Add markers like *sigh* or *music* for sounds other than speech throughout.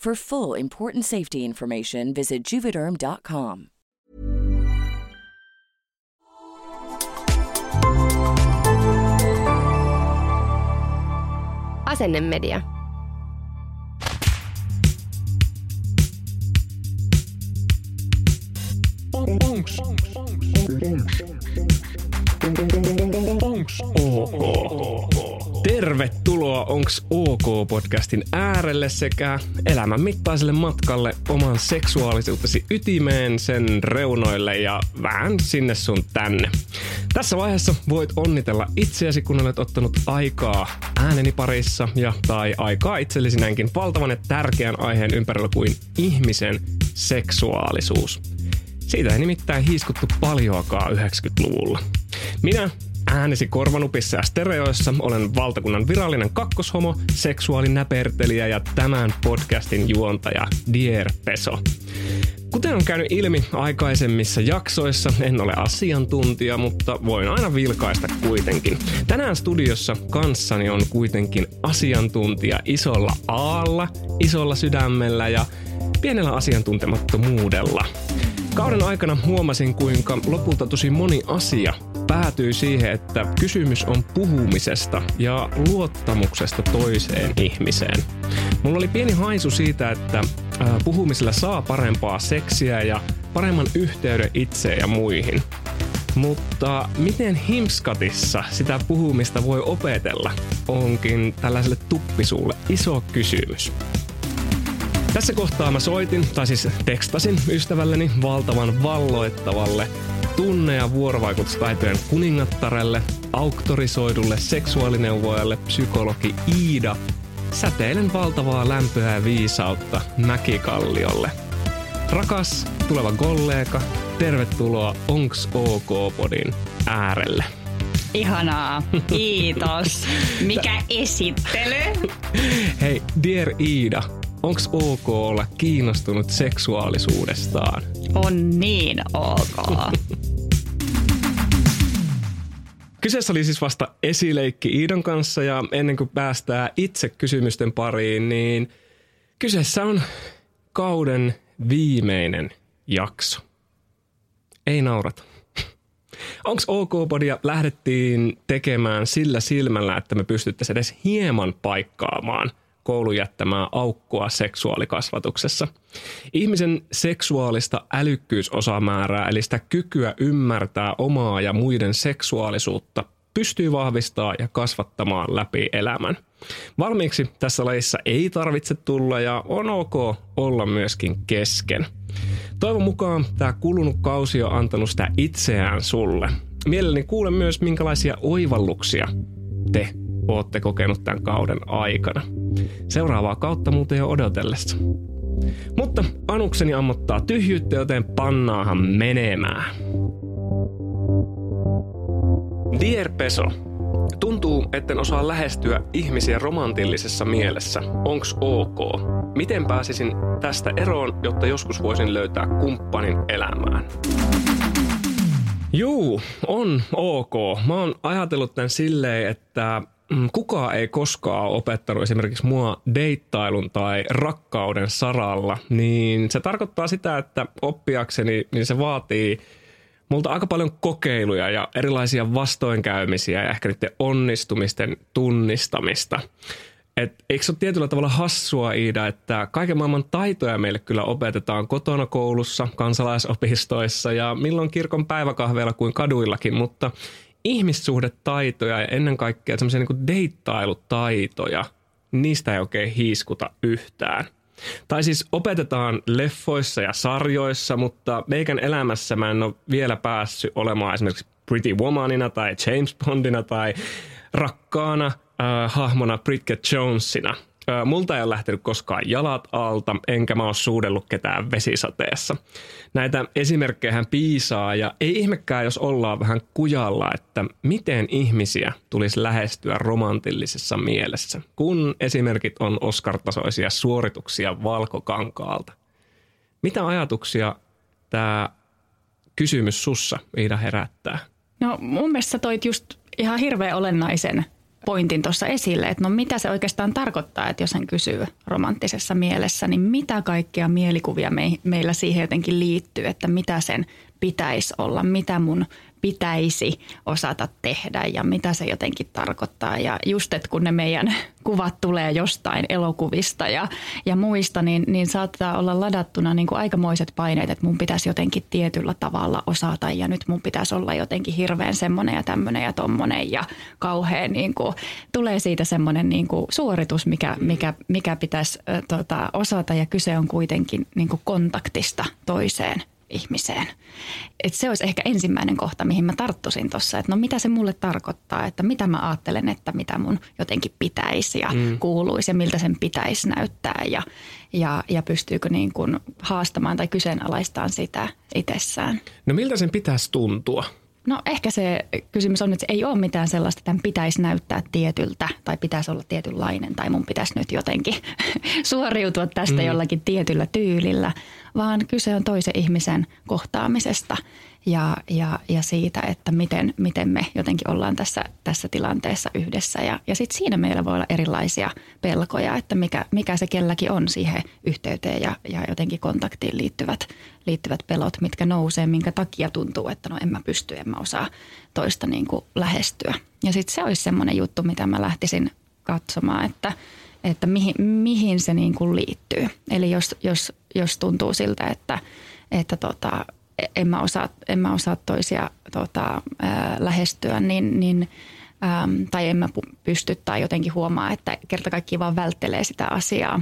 For full important safety information, visit juvederm.com. Asennemedia. Tervetuloa Onks OK-podcastin äärelle sekä elämän mittaiselle matkalle oman seksuaalisuutesi ytimeen, sen reunoille ja vähän sinne sun tänne. Tässä vaiheessa voit onnitella itseäsi, kun olet ottanut aikaa ääneni parissa ja tai aikaa itsellesi näinkin valtavan ja tärkeän aiheen ympärillä kuin ihmisen seksuaalisuus. Siitä ei nimittäin hiiskuttu paljoakaan 90-luvulla. Minä, äänesi korvanupissa ja stereoissa olen valtakunnan virallinen kakkoshomo, seksuaalinäpertelijä ja tämän podcastin juontaja Dier Peso. Kuten on käynyt ilmi aikaisemmissa jaksoissa, en ole asiantuntija, mutta voin aina vilkaista kuitenkin. Tänään studiossa kanssani on kuitenkin asiantuntija isolla aalla, isolla sydämellä ja pienellä asiantuntemattomuudella. Kauden aikana huomasin, kuinka lopulta tosi moni asia päätyy siihen, että kysymys on puhumisesta ja luottamuksesta toiseen ihmiseen. Mulla oli pieni haisu siitä, että puhumisella saa parempaa seksiä ja paremman yhteyden itseen ja muihin. Mutta miten himskatissa sitä puhumista voi opetella, onkin tällaiselle tuppisuulle iso kysymys. Tässä kohtaa mä soitin, tai siis tekstasin ystävälleni valtavan valloittavalle tunne- ja vuorovaikutustaitojen kuningattarelle, auktorisoidulle seksuaalineuvojalle psykologi Iida, säteilen valtavaa lämpöä ja viisautta Mäkikalliolle. Rakas tuleva kollega, tervetuloa Onks OK-podin äärelle. Ihanaa, kiitos. *laughs* Mikä esittely? Hei, dear Iida, onks ok olla kiinnostunut seksuaalisuudestaan? On niin ok. *laughs* Kyseessä oli siis vasta esileikki Iidon kanssa ja ennen kuin päästään itse kysymysten pariin, niin kyseessä on kauden viimeinen jakso. Ei naurata. *laughs* Onks OK-podia lähdettiin tekemään sillä silmällä, että me pystyttäisiin edes hieman paikkaamaan koulun jättämää aukkoa seksuaalikasvatuksessa. Ihmisen seksuaalista älykkyysosamäärää, eli sitä kykyä ymmärtää omaa ja muiden seksuaalisuutta, pystyy vahvistaa ja kasvattamaan läpi elämän. Valmiiksi tässä lajissa ei tarvitse tulla ja on ok olla myöskin kesken. Toivon mukaan tämä kulunut kausi on antanut sitä itseään sulle. Mielelläni kuulen myös, minkälaisia oivalluksia te ootte kokenut tämän kauden aikana. Seuraavaa kautta muuten jo odotellessa. Mutta anukseni ammottaa tyhjyyttä, joten pannaahan menemään. Dear Peso, Tuntuu, etten osaa lähestyä ihmisiä romantillisessa mielessä. Onks ok? Miten pääsisin tästä eroon, jotta joskus voisin löytää kumppanin elämään? Juu, on ok. Mä oon ajatellut tämän silleen, että kukaan ei koskaan opettanut esimerkiksi mua deittailun tai rakkauden saralla, niin se tarkoittaa sitä, että oppiakseni niin se vaatii multa aika paljon kokeiluja ja erilaisia vastoinkäymisiä ja ehkä niiden onnistumisten tunnistamista. Et eikö se ole tietyllä tavalla hassua, Iida, että kaiken maailman taitoja meille kyllä opetetaan kotona koulussa, kansalaisopistoissa ja milloin kirkon päiväkahveilla kuin kaduillakin, mutta ihmissuhdetaitoja ja ennen kaikkea semmoisia niin deittailutaitoja, niistä ei oikein hiiskuta yhtään. Tai siis opetetaan leffoissa ja sarjoissa, mutta meikän elämässä mä en ole vielä päässyt olemaan esimerkiksi Pretty Womanina tai James Bondina tai rakkaana äh, hahmona Bridget Jonesina – multa ei ole lähtenyt koskaan jalat alta, enkä mä ole suudellut ketään vesisateessa. Näitä esimerkkejä piisaa ja ei ihmekään, jos ollaan vähän kujalla, että miten ihmisiä tulisi lähestyä romantillisessa mielessä, kun esimerkit on Oscar-tasoisia suorituksia valkokankaalta. Mitä ajatuksia tämä kysymys sussa, Iida, herättää? No mun mielestä toit just ihan hirveän olennaisen pointin tuossa esille, että no mitä se oikeastaan tarkoittaa, että jos hän kysyy romanttisessa mielessä, niin mitä kaikkia mielikuvia me, meillä siihen jotenkin liittyy, että mitä sen pitäisi olla, mitä mun pitäisi osata tehdä ja mitä se jotenkin tarkoittaa. Ja just, että kun ne meidän *laughs* kuvat tulee jostain elokuvista ja, ja muista, niin, niin saattaa olla ladattuna niin kuin aikamoiset paineet, että mun pitäisi jotenkin tietyllä tavalla osata ja nyt mun pitäisi olla jotenkin hirveän semmoinen ja tämmöinen ja tommonen ja kauhean niin kuin, tulee siitä semmoinen niin kuin suoritus, mikä, mikä, mikä pitäisi äh, tota, osata ja kyse on kuitenkin niin kuin kontaktista toiseen ihmiseen. Et se olisi ehkä ensimmäinen kohta, mihin mä tarttuisin tuossa, että no mitä se mulle tarkoittaa, että mitä mä ajattelen, että mitä mun jotenkin pitäisi ja mm. kuuluisi ja miltä sen pitäisi näyttää ja, ja, ja pystyykö niin kuin haastamaan tai kyseenalaistamaan sitä itsessään. No miltä sen pitäisi tuntua? No ehkä se kysymys on, että se ei ole mitään sellaista, että tämän pitäisi näyttää tietyltä tai pitäisi olla tietynlainen tai mun pitäisi nyt jotenkin *laughs* suoriutua tästä mm. jollakin tietyllä tyylillä, vaan kyse on toisen ihmisen kohtaamisesta ja, ja, ja siitä, että miten, miten me jotenkin ollaan tässä, tässä tilanteessa yhdessä. Ja, ja sitten siinä meillä voi olla erilaisia pelkoja, että mikä, mikä se kelläkin on siihen yhteyteen ja, ja jotenkin kontaktiin liittyvät, liittyvät pelot, mitkä nousee, minkä takia tuntuu, että no en mä pysty, en mä osaa toista niin kuin lähestyä. Ja sitten se olisi semmoinen juttu, mitä mä lähtisin katsomaan, että, että mihin, mihin se niin kuin liittyy. Eli jos, jos, jos tuntuu siltä, että, että tota, en mä osaa, en mä osaa toisia tota, ää, lähestyä, niin, niin äm, tai en mä pysty tai jotenkin huomaa, että kerta kaikki vaan välttelee sitä asiaa,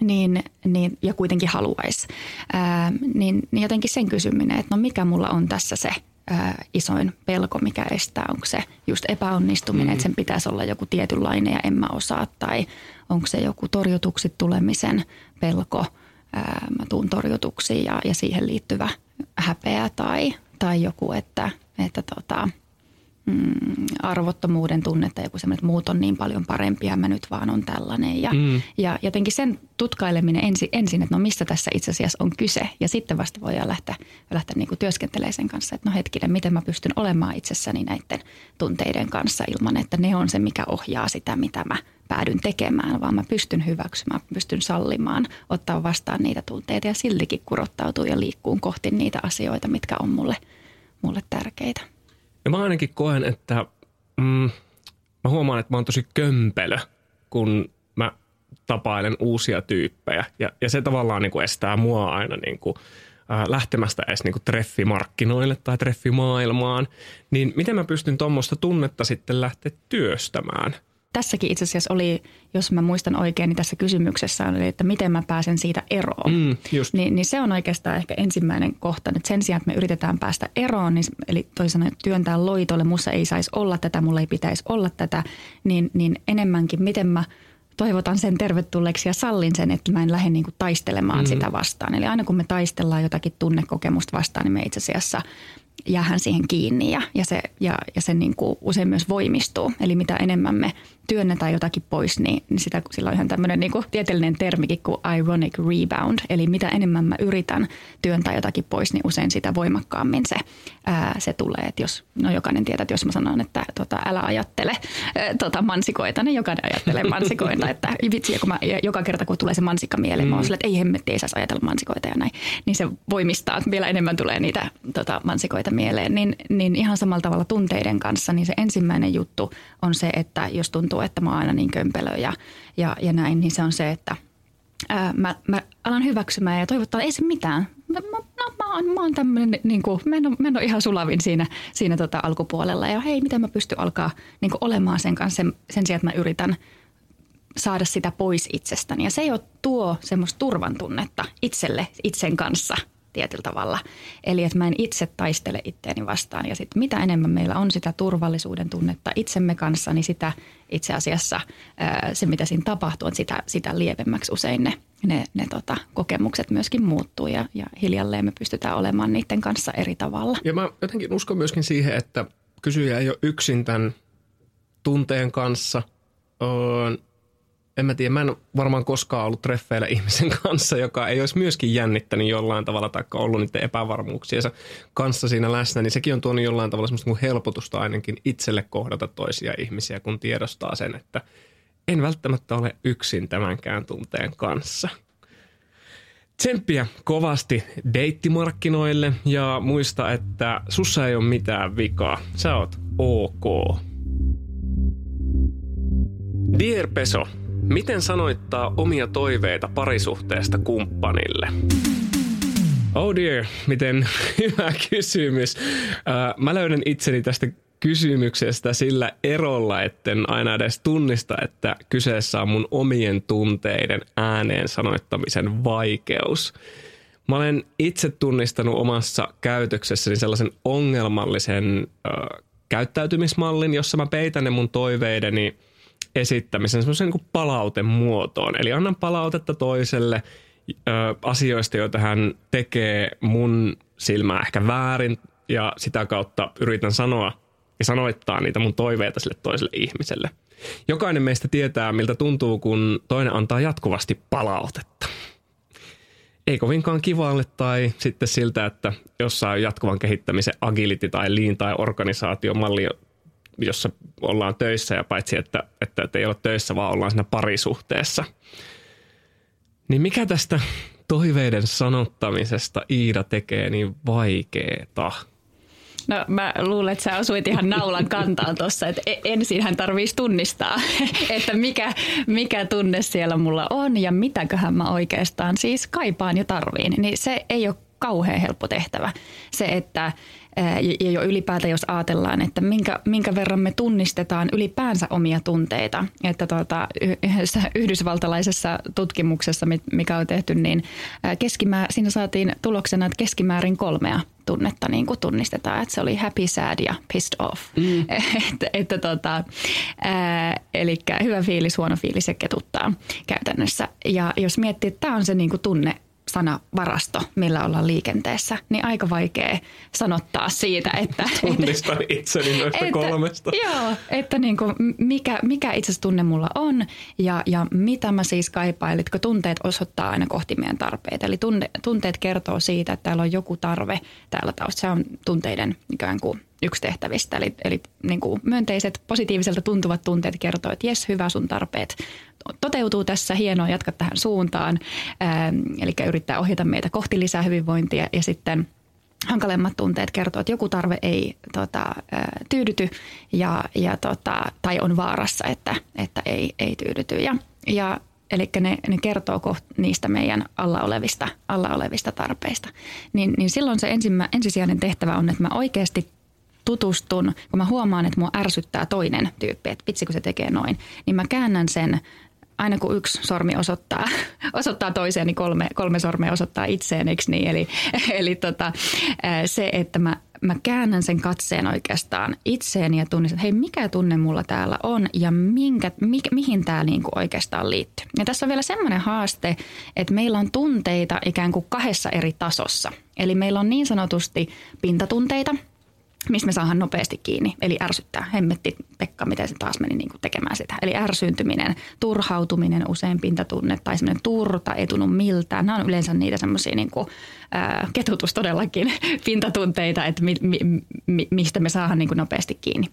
niin, niin, ja kuitenkin haluaisi, ää, niin, niin jotenkin sen kysyminen, että no mikä mulla on tässä se ää, isoin pelko, mikä estää, onko se just epäonnistuminen, mm. että sen pitäisi olla joku tietynlainen ja en mä osaa, tai onko se joku torjutuksi tulemisen pelko, ää, mä tuun torjutuksi ja, ja siihen liittyvä – häpeä tai, tai joku, että, että tota, mm, arvottomuuden tunnetta, joku semmoinen, että muut on niin paljon parempia, mä nyt vaan on tällainen. Ja, mm. ja jotenkin sen tutkaileminen ensin, ensin, että no mistä tässä itse asiassa on kyse. Ja sitten vasta voidaan lähteä, lähteä niin työskentelemään sen kanssa, että no hetkinen, miten mä pystyn olemaan itsessäni näiden tunteiden kanssa ilman, että ne on se, mikä ohjaa sitä, mitä mä päädyn tekemään, vaan mä pystyn hyväksymään, pystyn sallimaan, ottaa vastaan niitä tunteita ja siltikin kurottautuu ja liikkuu kohti niitä asioita, mitkä on mulle, mulle tärkeitä. Ja mä ainakin koen, että mm, mä huomaan, että mä oon tosi kömpelö, kun mä tapailen uusia tyyppejä. Ja, ja se tavallaan niin kuin estää mua aina niin kuin, äh, lähtemästä edes niin kuin treffimarkkinoille tai treffimaailmaan. Niin miten mä pystyn tuommoista tunnetta sitten lähteä työstämään – tässäkin itse asiassa oli, jos mä muistan oikein, niin tässä kysymyksessä oli, että miten mä pääsen siitä eroon. Mm, just. Ni, niin se on oikeastaan ehkä ensimmäinen kohta. Nyt sen sijaan, että me yritetään päästä eroon, niin, eli toisaalta työntää loitolle, mussa ei saisi olla tätä, mulla ei pitäisi olla tätä, niin, niin enemmänkin miten mä toivotan sen tervetulleeksi ja sallin sen, että mä en lähde niin kuin taistelemaan mm. sitä vastaan. Eli aina kun me taistellaan jotakin tunnekokemusta vastaan, niin me itse asiassa jäähän siihen kiinni ja, ja se, ja, ja se niin kuin usein myös voimistuu. Eli mitä enemmän me työnnetään jotakin pois, niin, niin sitä, sillä on ihan tämmöinen niin kuin tieteellinen termikin kuin ironic rebound. Eli mitä enemmän mä yritän työntää jotakin pois, niin usein sitä voimakkaammin se, ää, se tulee. Että jos, no jokainen tietää, että jos mä sanon, että tota, älä ajattele ää, tota, mansikoita, niin jokainen ajattelee *laughs* mansikoita. että vitsi, kun mä, joka kerta kun tulee se mansikka mieleen, mm. mä oon sille, että ei hemmetti, ei saisi ajatella mansikoita ja näin. Niin se voimistaa, että vielä enemmän tulee niitä tota, mansikoita mieleen. Niin, niin ihan samalla tavalla tunteiden kanssa, niin se ensimmäinen juttu on se, että jos tuntuu, että mä oon aina niin kömpelö ja, ja, ja näin, niin se on se, että ää, mä, mä alan hyväksymään ja toivottaa, ei se mitään. Mä, mä, no, mä oon, mä oon tämmöinen, niin kuin, mä, en ole, mä en ole ihan sulavin siinä, siinä tota alkupuolella. Ja hei, miten mä pystyn alkaa niin kuin olemaan sen kanssa sen, sen sijaan, että mä yritän saada sitä pois itsestäni. Ja se jo tuo semmoista turvan tunnetta itselle, itsen kanssa – tietyllä tavalla. Eli että mä en itse taistele itteeni vastaan. Ja sitten mitä enemmän meillä on sitä turvallisuuden tunnetta itsemme kanssa, niin sitä itse asiassa se, mitä siinä tapahtuu, on sitä, sitä lievemmäksi usein ne, ne, ne tota, kokemukset myöskin muuttuu ja, ja hiljalleen me pystytään olemaan niiden kanssa eri tavalla. Ja mä jotenkin uskon myöskin siihen, että kysyjä ei ole yksin tämän tunteen kanssa – en mä tiedä, mä en varmaan koskaan ollut treffeillä ihmisen *laughs* kanssa, joka ei olisi myöskin jännittänyt jollain tavalla tai ollut niiden epävarmuuksiensa kanssa siinä läsnä, niin sekin on tuonut jollain tavalla semmoista kuin helpotusta ainakin itselle kohdata toisia ihmisiä, kun tiedostaa sen, että en välttämättä ole yksin tämänkään tunteen kanssa. Tsemppiä kovasti deittimarkkinoille ja muista, että sussa ei ole mitään vikaa. Sä oot ok. Dear Peso, Miten sanoittaa omia toiveita parisuhteesta kumppanille? Oh dear, miten *laughs* hyvä kysymys. Mä löydän itseni tästä kysymyksestä sillä erolla, etten aina edes tunnista, että kyseessä on mun omien tunteiden ääneen sanoittamisen vaikeus. Mä olen itse tunnistanut omassa käytöksessäni sellaisen ongelmallisen ö, käyttäytymismallin, jossa mä peitän ne mun toiveideni – esittämisen semmoisen niin palautemuotoon. Eli annan palautetta toiselle ö, asioista, joita hän tekee mun silmää ehkä väärin ja sitä kautta yritän sanoa ja sanoittaa niitä mun toiveita sille toiselle ihmiselle. Jokainen meistä tietää, miltä tuntuu, kun toinen antaa jatkuvasti palautetta. Ei kovinkaan kivalle tai sitten siltä, että jossain jatkuvan kehittämisen agility tai lean tai organisaatiomalli jossa ollaan töissä ja paitsi, että, että, että ei ole töissä, vaan ollaan siinä parisuhteessa. Niin mikä tästä toiveiden sanottamisesta Iida tekee niin vaikeeta? No mä luulen, että sä osuit ihan naulan kantaan tuossa, että e- ensinhän tarvitsisi tunnistaa, *laughs* että mikä, mikä tunne siellä mulla on ja mitäköhän mä oikeastaan siis kaipaan ja tarviin. Niin se ei ole kauhean helppo tehtävä. Se, että ja jo ylipäätään jos ajatellaan, että minkä, minkä verran me tunnistetaan ylipäänsä omia tunteita. Että tuota, yhdessä yhdysvaltalaisessa tutkimuksessa, mikä on tehty, niin keskimää, siinä saatiin tuloksena, että keskimäärin kolmea tunnetta niin kuin tunnistetaan, että se oli happy, sad ja pissed off. Mm. *laughs* että, että tota, eli hyvä fiilis, huono fiilis ja ketuttaa käytännössä. Ja jos miettii, että tämä on se niin kuin tunne sanavarasto, millä ollaan liikenteessä, niin aika vaikea sanottaa siitä, että... *laughs* Tunnistan itseni noista että, kolmesta. Joo, että niin kuin mikä, mikä itse tunne mulla on ja, ja mitä mä siis kaipaan. Eli tunteet osoittaa aina kohti meidän tarpeita. Eli tunne, tunteet kertoo siitä, että täällä on joku tarve täällä taustalla. Se on tunteiden ikään kuin yksi tehtävistä. Eli, eli niin kuin myönteiset, positiiviselta tuntuvat tunteet kertoo, että jes, hyvä sun tarpeet toteutuu tässä, hienoa, jatka tähän suuntaan. Ähm, eli yrittää ohjata meitä kohti lisää hyvinvointia ja sitten hankalemmat tunteet kertoo, että joku tarve ei tota, tyydyty ja, ja tota, tai on vaarassa, että, että ei, ei tyydyty. Ja, ja Eli ne, ne kertoo koht niistä meidän alla olevista, alla olevista tarpeista. Niin, niin silloin se ensimmä, ensisijainen tehtävä on, että mä oikeasti tutustun, kun mä huomaan, että mua ärsyttää toinen tyyppi, että vitsi kun se tekee noin, niin mä käännän sen aina kun yksi sormi osoittaa, *laughs* osoittaa toiseen, niin kolme, kolme sormea osoittaa itseen, eikö niin? Eli, *laughs* eli tota, se, että mä, mä käännän sen katseen oikeastaan itseeni ja tunnistan, että hei, mikä tunne mulla täällä on ja minkä, mi, mihin tämä niinku oikeastaan liittyy. Ja tässä on vielä semmoinen haaste, että meillä on tunteita ikään kuin kahdessa eri tasossa. Eli meillä on niin sanotusti pintatunteita – mistä me saadaan nopeasti kiinni, eli ärsyttää. Hemmetti Pekka, miten se taas meni niin kuin tekemään sitä. Eli ärsyyntyminen, turhautuminen, usein pintatunne tai semmoinen turta ei tunnu miltään. Nämä on yleensä niitä semmoisia niin kuin, ää, ketutus todellakin *laughs* pintatunteita, että mi, mi, mi, mistä me saadaan niin kuin nopeasti kiinni.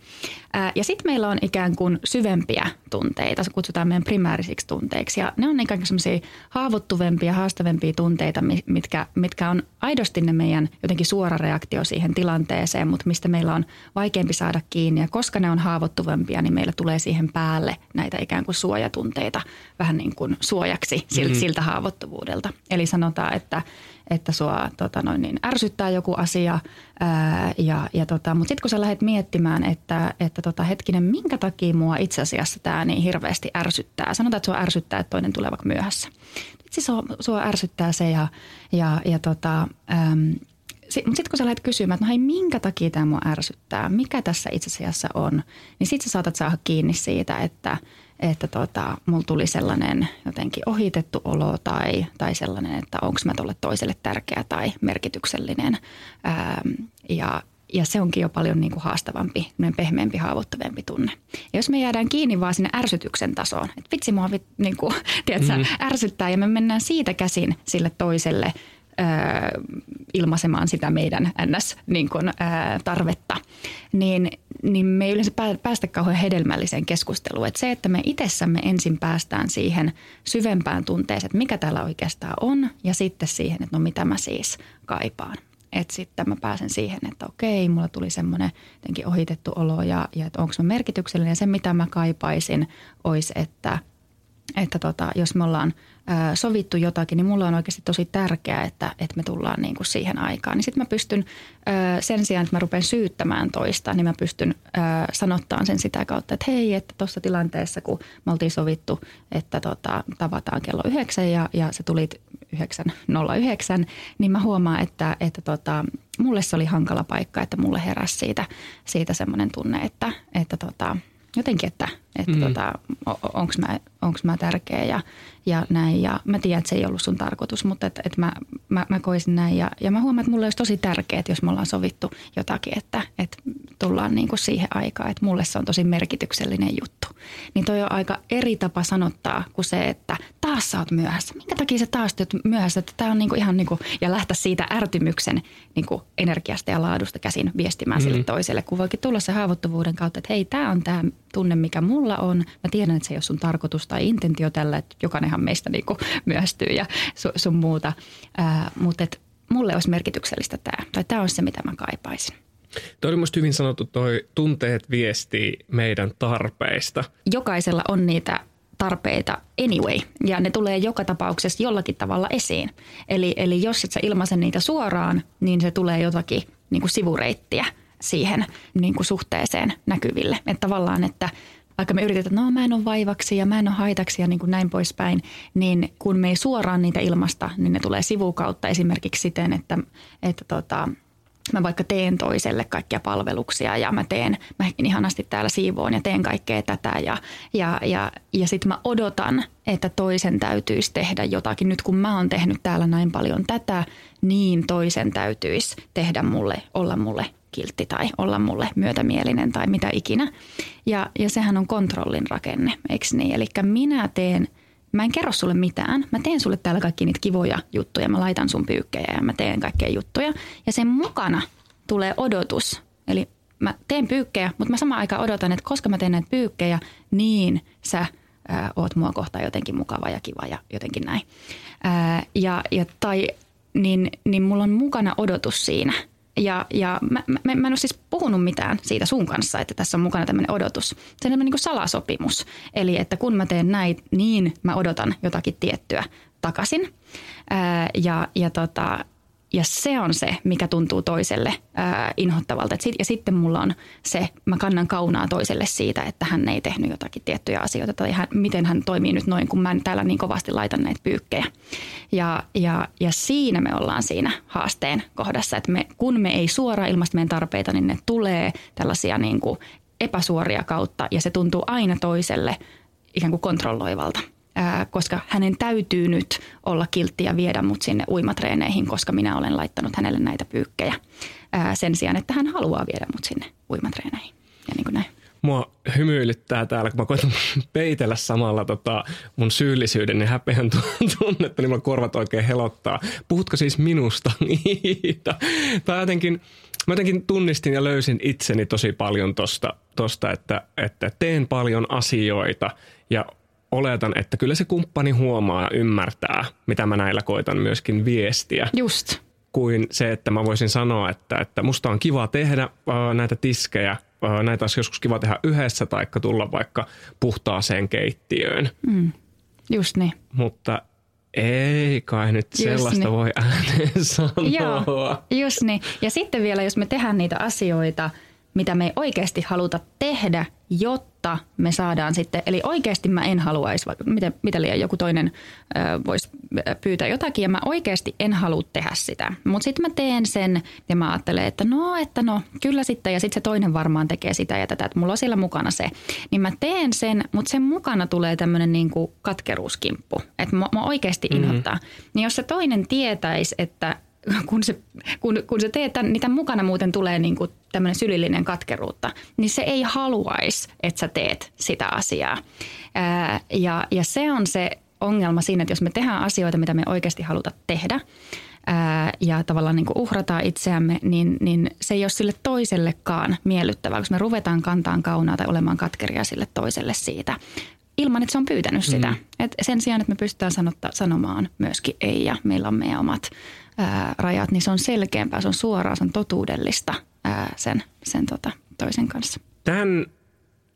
Ää, ja sitten meillä on ikään kuin syvempiä tunteita, se kutsutaan meidän primäärisiksi tunteiksi. Ja ne on ikään kuin semmoisia haavoittuvempia, haastavempia tunteita, mitkä, mitkä on aidosti ne meidän jotenkin suora reaktio siihen tilanteeseen, mutta mistä meillä on vaikeampi saada kiinni. Ja koska ne on haavoittuvampia, niin meillä tulee siihen päälle näitä ikään kuin suojatunteita vähän niin kuin suojaksi siltä, mm-hmm. siltä haavoittuvuudelta. Eli sanotaan, että että sua tota noin, niin ärsyttää joku asia. Ää, ja, ja tota, mutta sitten kun sä lähdet miettimään, että, että tota, hetkinen, minkä takia mua itse asiassa tämä niin hirveästi ärsyttää. Sanotaan, että sua ärsyttää, että toinen tulee vaikka myöhässä. Sitten sua, sua ärsyttää se ja, ja, ja tota, äm, sitten kun sä lähdet kysymään, että no hei, minkä takia tämä mua ärsyttää, mikä tässä itse asiassa on, niin sitten sä saatat saada kiinni siitä, että, että tota, mulla tuli sellainen jotenkin ohitettu olo tai, tai sellainen, että onko mä tuolle toiselle tärkeä tai merkityksellinen. Ää, ja, ja se onkin jo paljon niin kuin haastavampi, pehmeämpi, haavoittavampi tunne. Ja jos me jäädään kiinni vaan sinne ärsytyksen tasoon, että vitsi mua niin kuin, *laughs* tiedätkö, mm. ärsyttää ja me mennään siitä käsin sille toiselle – ilmaisemaan sitä meidän NS-tarvetta, niin, niin, niin me ei yleensä päästä kauhean hedelmälliseen keskusteluun. Että se, että me itsessämme ensin päästään siihen syvempään tunteeseen, että mikä täällä oikeastaan on, ja sitten siihen, että no mitä mä siis kaipaan. Että sitten mä pääsen siihen, että okei, mulla tuli semmoinen ohitettu olo ja, ja että onko mä merkityksellinen. Ja se, mitä mä kaipaisin, olisi, että, että tota, jos me ollaan – sovittu jotakin, niin mulla on oikeasti tosi tärkeää, että, että me tullaan niin kuin siihen aikaan. Niin sitten mä pystyn sen sijaan, että mä rupean syyttämään toista, niin mä pystyn sanottaan sen sitä kautta, että hei, että tuossa tilanteessa, kun me oltiin sovittu, että tota, tavataan kello yhdeksän ja, ja se tuli 9.09, niin mä huomaan, että, että tota, mulle se oli hankala paikka, että mulle heräsi siitä, siitä semmoinen tunne, että, että tota, jotenkin, että, että mm. tota, onko mä, onks mä tärkeä ja, ja näin. Ja mä tiedän, että se ei ollut sun tarkoitus, mutta että, että mä, mä, mä koisin näin. Ja, ja mä huomaan, että mulle olisi tosi tärkeää, jos me ollaan sovittu jotakin, että, että tullaan niin kuin siihen aikaan, että mulle se on tosi merkityksellinen juttu. Niin toi on aika eri tapa sanottaa kuin se, että taas sä oot myöhässä. Minkä takia sä taas oot myöhässä? Että tää on niin kuin ihan niin kuin, ja lähteä siitä ärtymyksen niin kuin energiasta ja laadusta käsin viestimään mm-hmm. sille toiselle. Kun voikin tulla se haavoittuvuuden kautta, että hei, tämä on tämä tunne, mikä mulla on. Mä tiedän, että se ei ole sun tarkoitus tai intentio tällä, että jokainenhan meistä niin kuin myöhästyy ja su, sun muuta. Ää, mutta et mulle olisi merkityksellistä tämä, tai tämä olisi se, mitä mä kaipaisin. Tuo oli musta hyvin sanottu toi tunteet viestii meidän tarpeista. Jokaisella on niitä tarpeita anyway, ja ne tulee joka tapauksessa jollakin tavalla esiin. Eli, eli jos et sä ilmaise niitä suoraan, niin se tulee jotakin niin kuin sivureittiä siihen niin kuin suhteeseen näkyville. Että tavallaan, että vaikka me yritetään, että no mä en ole vaivaksi ja mä en ole haitaksi ja niin kuin näin poispäin, niin kun me ei suoraan niitä ilmasta, niin ne tulee sivukautta esimerkiksi siten, että, että tota, mä vaikka teen toiselle kaikkia palveluksia ja mä teen, mä ihanasti täällä siivoon ja teen kaikkea tätä ja, ja, ja, ja sitten mä odotan, että toisen täytyisi tehdä jotakin. Nyt kun mä oon tehnyt täällä näin paljon tätä, niin toisen täytyisi tehdä mulle, olla mulle kiltti tai olla mulle myötämielinen tai mitä ikinä. Ja, ja sehän on kontrollin rakenne, eikö niin? Eli minä teen, mä en kerro sulle mitään. Mä teen sulle täällä kaikki niitä kivoja juttuja. Mä laitan sun pyykkejä ja mä teen kaikkea juttuja. Ja sen mukana tulee odotus. Eli mä teen pyykkejä, mutta mä samaan aikaan odotan, että koska mä teen näitä pyykkejä, niin sä ää, oot mua kohtaan jotenkin mukava ja kiva ja jotenkin näin. Ää, ja, ja, tai niin, niin mulla on mukana odotus siinä – ja, ja mä, mä, mä en ole siis puhunut mitään siitä sun kanssa, että tässä on mukana tämmöinen odotus. Se on tämmöinen niin salasopimus. Eli että kun mä teen näin, niin mä odotan jotakin tiettyä takaisin. Ää, ja, ja tota, ja se on se, mikä tuntuu toiselle ää, inhottavalta. Et sit, ja sitten mulla on se, mä kannan kaunaa toiselle siitä, että hän ei tehnyt jotakin tiettyjä asioita. Tai hän, miten hän toimii nyt noin, kun mä täällä niin kovasti laitan näitä pyykkejä. Ja, ja, ja siinä me ollaan siinä haasteen kohdassa, että me, kun me ei suoraan ilmaista meidän tarpeita, niin ne tulee tällaisia niin kuin epäsuoria kautta. Ja se tuntuu aina toiselle ikään kuin kontrolloivalta. Koska hänen täytyy nyt olla kiltti ja viedä mut sinne uimatreeneihin, koska minä olen laittanut hänelle näitä pyykkejä sen sijaan, että hän haluaa viedä mut sinne uimatreeneihin. Ja niin kuin näin. Mua hymyilyttää täällä, kun mä koitan *laughs* peitellä samalla tota mun syyllisyyden ja häpeän *laughs* tunnetta, niin mulla korvat oikein helottaa. Puhutko siis minusta? *laughs* Iida? Tai jotenkin, mä jotenkin tunnistin ja löysin itseni tosi paljon tosta, tosta että, että teen paljon asioita ja oletan, että kyllä se kumppani huomaa ja ymmärtää, mitä mä näillä koitan myöskin viestiä. Just. Kuin se, että mä voisin sanoa, että, että musta on kiva tehdä äh, näitä tiskejä, äh, näitä olisi joskus kiva tehdä yhdessä tai tulla vaikka puhtaaseen keittiöön. Mm. Just niin. Mutta ei kai nyt just sellaista niin. voi ääneen sanoa. Joo, just niin. Ja sitten vielä, jos me tehdään niitä asioita – mitä me ei oikeasti haluta tehdä, jotta me saadaan sitten, eli oikeasti mä en haluaisi, mitä, mitä liian joku toinen voisi pyytää jotakin ja mä oikeasti en halua tehdä sitä. Mutta sitten mä teen sen ja mä ajattelen, että no, että no, kyllä sitten ja sitten se toinen varmaan tekee sitä ja tätä, että mulla on siellä mukana se. Niin mä teen sen, mutta sen mukana tulee tämmöinen niinku katkeruuskimppu, että mä, mä oikeasti mm-hmm. inhottaa. Niin jos se toinen tietäisi, että *laughs* kun, se, kun, kun se teet tämän, niin tämän mukana muuten tulee niin kuin tämmöinen sylillinen katkeruutta, niin se ei haluaisi, että sä teet sitä asiaa. Ää, ja, ja se on se ongelma siinä, että jos me tehdään asioita, mitä me oikeasti haluta tehdä, ää, ja tavallaan niin kuin uhrataan itseämme, niin, niin se ei ole sille toisellekaan miellyttävää, koska me ruvetaan kantaan kaunaa tai olemaan katkeria sille toiselle siitä, ilman, että se on pyytänyt sitä. Mm. Et sen sijaan, että me pystytään sanotta, sanomaan myöskin ei ja meillä on meidän omat ää, rajat, niin se on selkeämpää, se on suoraa, se on totuudellista ää, sen, sen tota, toisen kanssa. Tämän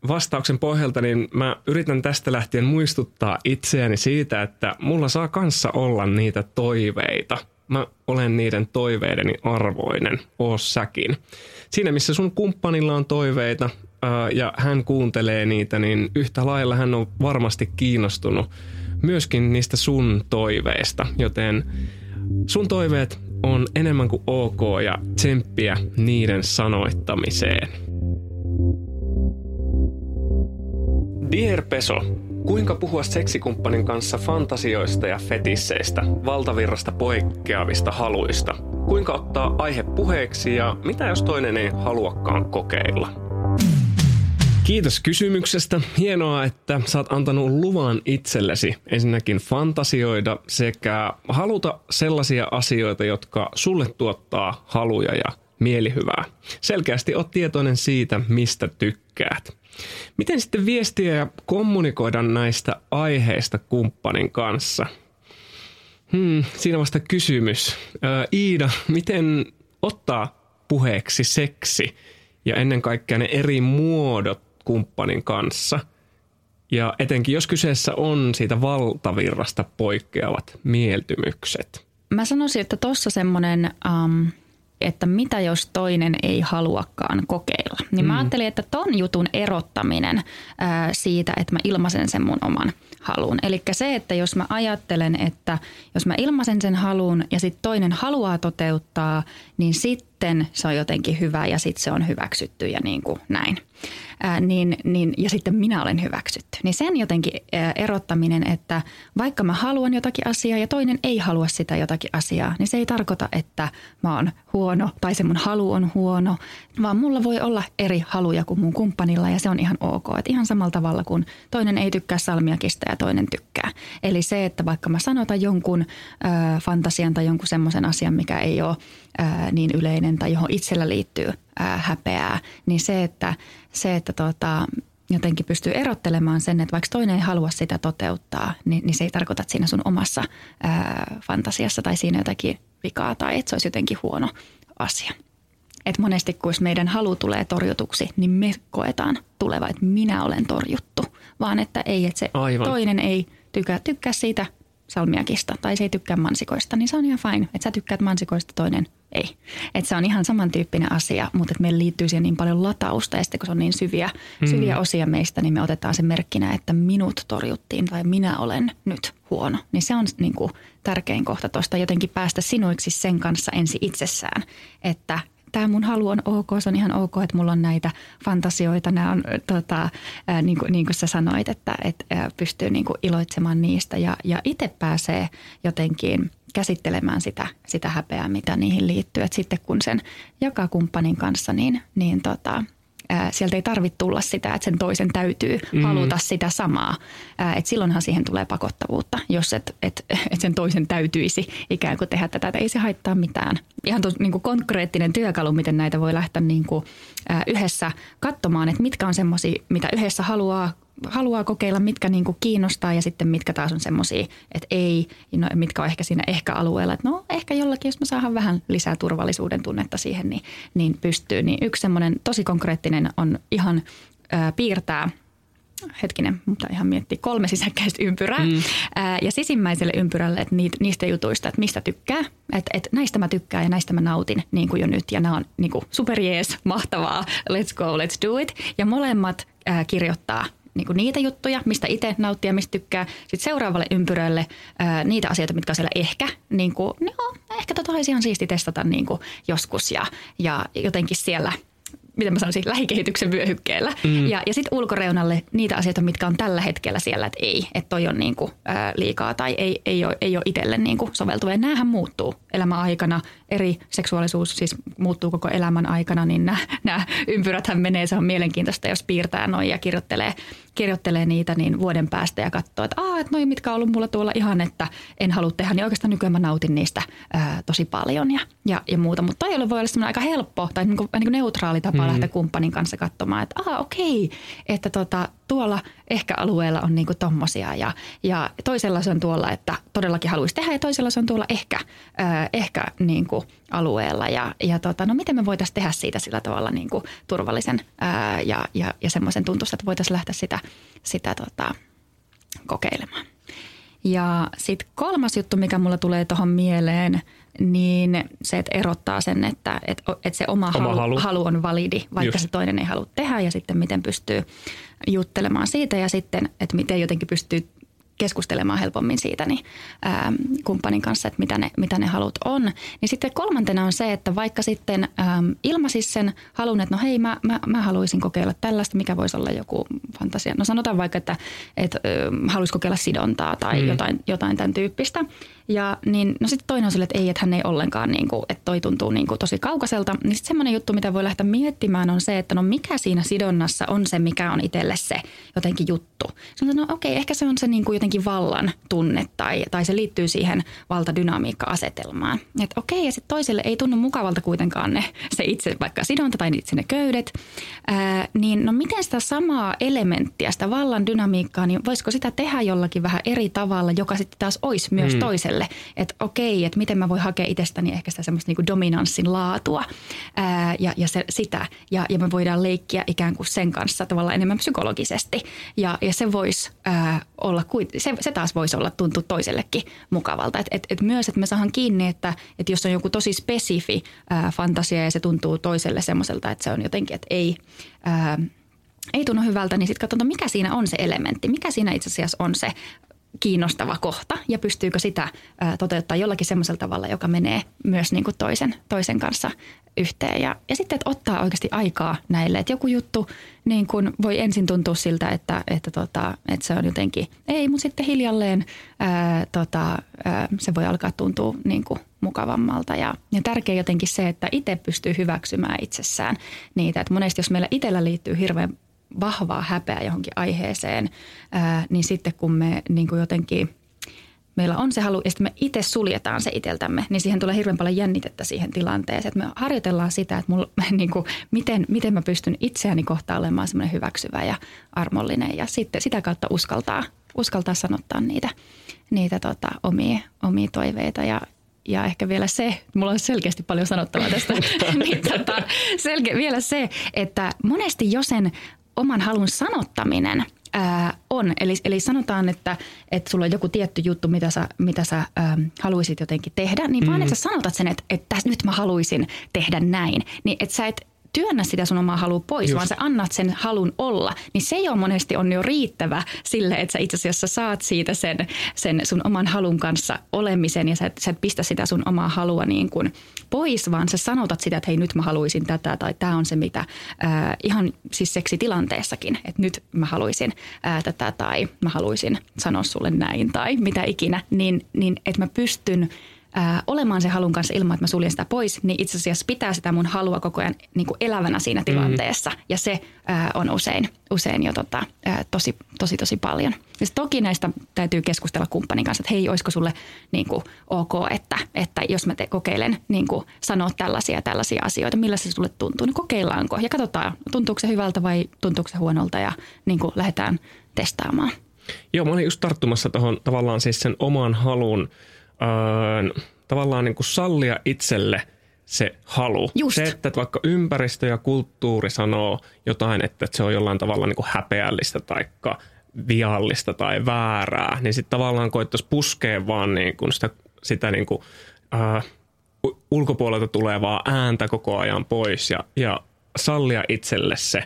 vastauksen pohjalta niin mä yritän tästä lähtien muistuttaa itseäni siitä, että mulla saa kanssa olla niitä toiveita. Mä olen niiden toiveideni arvoinen, oo säkin. Siinä missä sun kumppanilla on toiveita ää, ja hän kuuntelee niitä, niin yhtä lailla hän on varmasti kiinnostunut myöskin niistä sun toiveista, joten Sun toiveet on enemmän kuin ok ja tsemppiä niiden sanoittamiseen. Dear Peso, kuinka puhua seksikumppanin kanssa fantasioista ja fetisseistä, valtavirrasta poikkeavista haluista? Kuinka ottaa aihe puheeksi ja mitä jos toinen ei haluakaan kokeilla? Kiitos kysymyksestä. Hienoa, että sä oot antanut luvan itsellesi ensinnäkin fantasioida sekä haluta sellaisia asioita, jotka sulle tuottaa haluja ja mielihyvää. Selkeästi oot tietoinen siitä, mistä tykkäät. Miten sitten viestiä ja kommunikoida näistä aiheista kumppanin kanssa? Hmm, siinä vasta kysymys. Ää, Iida, miten ottaa puheeksi seksi ja ennen kaikkea ne eri muodot kumppanin kanssa. Ja etenkin jos kyseessä on siitä valtavirrasta poikkeavat mieltymykset. Mä sanoisin, että tuossa semmoinen, um, että mitä jos toinen ei haluakaan kokeilla. Niin mm. mä ajattelin, että ton jutun erottaminen ää, siitä, että mä ilmaisen sen mun oman halun. Eli se, että jos mä ajattelen, että jos mä ilmaisen sen halun ja sitten toinen haluaa toteuttaa, niin sitten se on jotenkin hyvä ja sitten se on hyväksytty ja niin kuin näin ää, niin, niin, ja sitten minä olen hyväksytty. Niin sen jotenkin ää, erottaminen, että vaikka mä haluan jotakin asiaa ja toinen ei halua sitä jotakin asiaa, niin se ei tarkoita, että mä oon huono tai se mun halu on huono, vaan mulla voi olla eri haluja kuin mun kumppanilla ja se on ihan ok. Että ihan samalla tavalla kuin toinen ei tykkää salmiakista ja toinen tykkää. Eli se, että vaikka mä sanotan jonkun ää, fantasian tai jonkun semmoisen asian, mikä ei ole ää, niin yleinen tai johon itsellä liittyy ää, häpeää, niin se, että, se, että tota, jotenkin pystyy erottelemaan sen, että vaikka toinen ei halua sitä toteuttaa, niin, niin se ei tarkoita, että siinä sun omassa ää, fantasiassa tai siinä jotakin vikaa tai että se olisi jotenkin huono asia. Et monesti kun meidän halu tulee torjutuksi, niin me koetaan tuleva, että minä olen torjuttu, vaan että ei, että se Aivan. toinen ei tykkää, tykkää siitä salmiakista tai se ei tykkää mansikoista, niin se on ihan fine. Että sä tykkäät mansikoista, toinen ei. Että se on ihan samantyyppinen asia, mutta että meillä liittyy siihen niin paljon latausta ja sitten kun se on niin syviä, mm. syviä osia meistä, niin me otetaan se merkkinä, että minut torjuttiin tai minä olen nyt huono. Niin se on niin kuin tärkein kohta tuosta jotenkin päästä sinuiksi sen kanssa ensi itsessään, että tämä mun halu on ok, se on ihan ok, että mulla on näitä fantasioita, nämä on tota, ää, niin, kuin, niin kuin sä sanoit, että et, ää, pystyy niin kuin iloitsemaan niistä ja, ja itse pääsee jotenkin käsittelemään sitä, sitä häpeää, mitä niihin liittyy. Et sitten kun sen jakaa kumppanin kanssa, niin, niin tota, ää, sieltä ei tarvitse tulla sitä, että sen toisen täytyy mm. haluta sitä samaa. Ää, et silloinhan siihen tulee pakottavuutta, jos et, et, et sen toisen täytyisi ikään kuin tehdä tätä. Että ei se haittaa mitään. Ihan tos, niin kuin konkreettinen työkalu, miten näitä voi lähteä niin kuin, ää, yhdessä katsomaan, että mitkä on semmoisia, mitä yhdessä haluaa haluaa kokeilla, mitkä niin kuin kiinnostaa ja sitten mitkä taas on semmoisia, että ei, no, mitkä on ehkä siinä ehkä-alueella, että no ehkä jollakin, jos mä saahan vähän lisää turvallisuuden tunnetta siihen, niin, niin pystyy. Niin yksi semmoinen tosi konkreettinen on ihan äh, piirtää hetkinen, mutta ihan miettii kolme sisäkkäistä ympyrää. Mm. Ää, ja sisimmäiselle ympyrälle, että niistä jutuista, että mistä tykkää. Että et näistä mä tykkään ja näistä mä nautin niin kuin jo nyt. Ja nämä on niin kuin super jees, mahtavaa, let's go, let's do it. Ja molemmat ää, kirjoittaa niin kuin niitä juttuja, mistä itse nauttii ja mistä tykkää. Sitten seuraavalle ympyrölle ää, niitä asioita, mitkä on siellä ehkä, niin kuin, no, ehkä tota olisi ihan siisti testata niin kuin joskus ja, ja jotenkin siellä – miten mä sanoisin, lähikehityksen vyöhykkeellä. Mm. Ja, ja sitten ulkoreunalle niitä asioita, mitkä on tällä hetkellä siellä, että ei, että toi on niinku, ää, liikaa tai ei, ei ole, ei ole itselle niinku soveltuva. Ja näähän muuttuu elämän aikana. Eri seksuaalisuus siis muuttuu koko elämän aikana, niin nämä ympyräthän menee. Se on mielenkiintoista, jos piirtää noin ja kirjoittelee kirjoittelee niitä niin vuoden päästä ja katsoo, että, Aa, että noin mitkä on ollut mulla tuolla ihan, että en halua tehdä, niin oikeastaan nykyään mä nautin niistä ää, tosi paljon ja, ja, ja muuta. Mutta toi voi olla aika helppo tai niin kuin, niin kuin neutraali tapa mm. lähteä kumppanin kanssa katsomaan, että aa okei, että tota, tuolla ehkä alueella on niinku tommosia ja, ja toisella se on tuolla, että todellakin haluaisi tehdä ja toisella se on tuolla ehkä, äh, ehkä niinku alueella ja, ja tota, no miten me voitaisiin tehdä siitä sillä tavalla niinku turvallisen äh, ja, ja, ja semmoisen tuntusta, että voitaisiin lähteä sitä, sitä tota, kokeilemaan. Ja sitten kolmas juttu, mikä mulla tulee tuohon mieleen, niin se, että erottaa sen, että, että, että se oma, oma halu, halu. halu on validi, vaikka Just. se toinen ei halua tehdä ja sitten miten pystyy juttelemaan siitä ja sitten, että miten jotenkin pystyy keskustelemaan helpommin siitä niin, ää, kumppanin kanssa, että mitä ne, mitä ne halut on. Niin sitten kolmantena on se, että vaikka sitten ää, ilmaisi sen halun, että no hei, mä, mä, mä haluaisin kokeilla tällaista, mikä voisi olla joku fantasia. No sanotaan vaikka, että, ää, haluaisi kokeilla sidontaa tai mm. jotain, jotain tämän tyyppistä. Ja niin, no sitten toinen on sille, että ei, että hän ei ollenkaan, niin kuin, että toi tuntuu niin kuin tosi kaukaiselta. Niin sitten semmoinen juttu, mitä voi lähteä miettimään on se, että no mikä siinä sidonnassa on se, mikä on itselle se jotenkin juttu. Sanotaan, no okei, ehkä se on se niin kuin jotenkin vallan tunne tai, tai se liittyy siihen valtadynamiikka-asetelmaan. Että okei, ja sitten toiselle ei tunnu mukavalta kuitenkaan ne, se itse vaikka sidonta tai itse ne köydet. Ää, niin no miten sitä samaa elementtiä, sitä vallan dynamiikkaa, niin voisiko sitä tehdä jollakin vähän eri tavalla, joka sitten taas olisi myös mm. toiselle itselle, että okei, että miten mä voin hakea itsestäni ehkä sitä semmoista niin kuin dominanssin laatua ää, ja, ja se, sitä. Ja, ja me voidaan leikkiä ikään kuin sen kanssa tavallaan enemmän psykologisesti. Ja, ja se voisi olla, se, se taas voisi olla tuntua toisellekin mukavalta. Et, et, et myös, että me saadaan kiinni, että, että jos on joku tosi spesifi ää, fantasia ja se tuntuu toiselle semmoiselta, että se on jotenkin, että ei... Ää, ei tunnu hyvältä, niin sitten katsotaan, mikä siinä on se elementti, mikä siinä itse asiassa on se kiinnostava kohta ja pystyykö sitä toteuttaa jollakin semmoisella tavalla, joka menee myös niin kuin toisen, toisen kanssa yhteen. Ja, ja sitten, että ottaa oikeasti aikaa näille, että joku juttu niin kuin voi ensin tuntua siltä, että, että, tota, että se on jotenkin, ei, mutta sitten hiljalleen ää, tota, ää, se voi alkaa tuntua niin kuin mukavammalta. Ja, ja tärkeä jotenkin se, että itse pystyy hyväksymään itsessään niitä. Että monesti jos meillä itsellä liittyy hirveän vahvaa häpeää johonkin aiheeseen, ää, niin sitten kun me niin kuin jotenkin meillä on se halu ja sitten me itse suljetaan se iteltämme, niin siihen tulee hirveän paljon jännitettä siihen tilanteeseen. Että me harjoitellaan sitä, että mulla, *laughs* niin kuin, miten, miten mä pystyn itseäni kohtaan olemaan semmoinen hyväksyvä ja armollinen ja sitten sitä kautta uskaltaa, uskaltaa sanottaa niitä, niitä tota, omia, omia toiveita ja, ja ehkä vielä se, mulla on selkeästi paljon sanottavaa tästä, *laughs* niin tota, selke, vielä se, että monesti jo sen oman halun sanottaminen ää, on. Eli, eli sanotaan, että, että sulla on joku tietty juttu, mitä sä, mitä sä ää, haluaisit jotenkin tehdä, niin mm. vaan että sä sanotat sen, että, että nyt mä haluaisin tehdä näin. Niin että sä et työnnä sitä sun omaa halua pois, Just. vaan sä annat sen halun olla, niin se jo monesti on jo riittävä sille, että sä itse asiassa saat siitä sen, sen sun oman halun kanssa olemisen ja sä et, sä et pistä sitä sun omaa halua niin kuin pois, vaan sä sanotat sitä, että hei nyt mä haluaisin tätä tai tämä on se mitä äh, ihan siis seksitilanteessakin, että nyt mä haluaisin äh, tätä tai mä haluaisin sanoa sulle näin tai mitä ikinä, niin, niin että mä pystyn ää, olemaan se halun kanssa ilman, että mä suljen sitä pois, niin itse asiassa pitää sitä mun halua koko ajan niin kuin elävänä siinä mm. tilanteessa. Mm. Ja se ää, on usein, usein jo tota, ää, tosi, tosi, tosi paljon. Ja toki näistä täytyy keskustella kumppanin kanssa, että hei, olisiko sulle niin kuin, ok, että, että jos mä te, kokeilen niin kuin, sanoa tällaisia tällaisia asioita, millä se sulle tuntuu, niin kokeillaanko. Ja katsotaan, tuntuuko se hyvältä vai tuntuuko se huonolta ja niin kuin, lähdetään testaamaan. Joo, mä olin just tarttumassa tuohon tavallaan siis sen oman halun öö, tavallaan niin kuin sallia itselle se halu. Just. Se, että vaikka ympäristö ja kulttuuri sanoo jotain, että se on jollain tavalla niin kuin häpeällistä tai viallista tai väärää, niin sitten tavallaan koettaisiin puskea vaan niin kuin sitä, sitä niin kuin, äh, ulkopuolelta tulevaa ääntä koko ajan pois ja, ja sallia itselle se,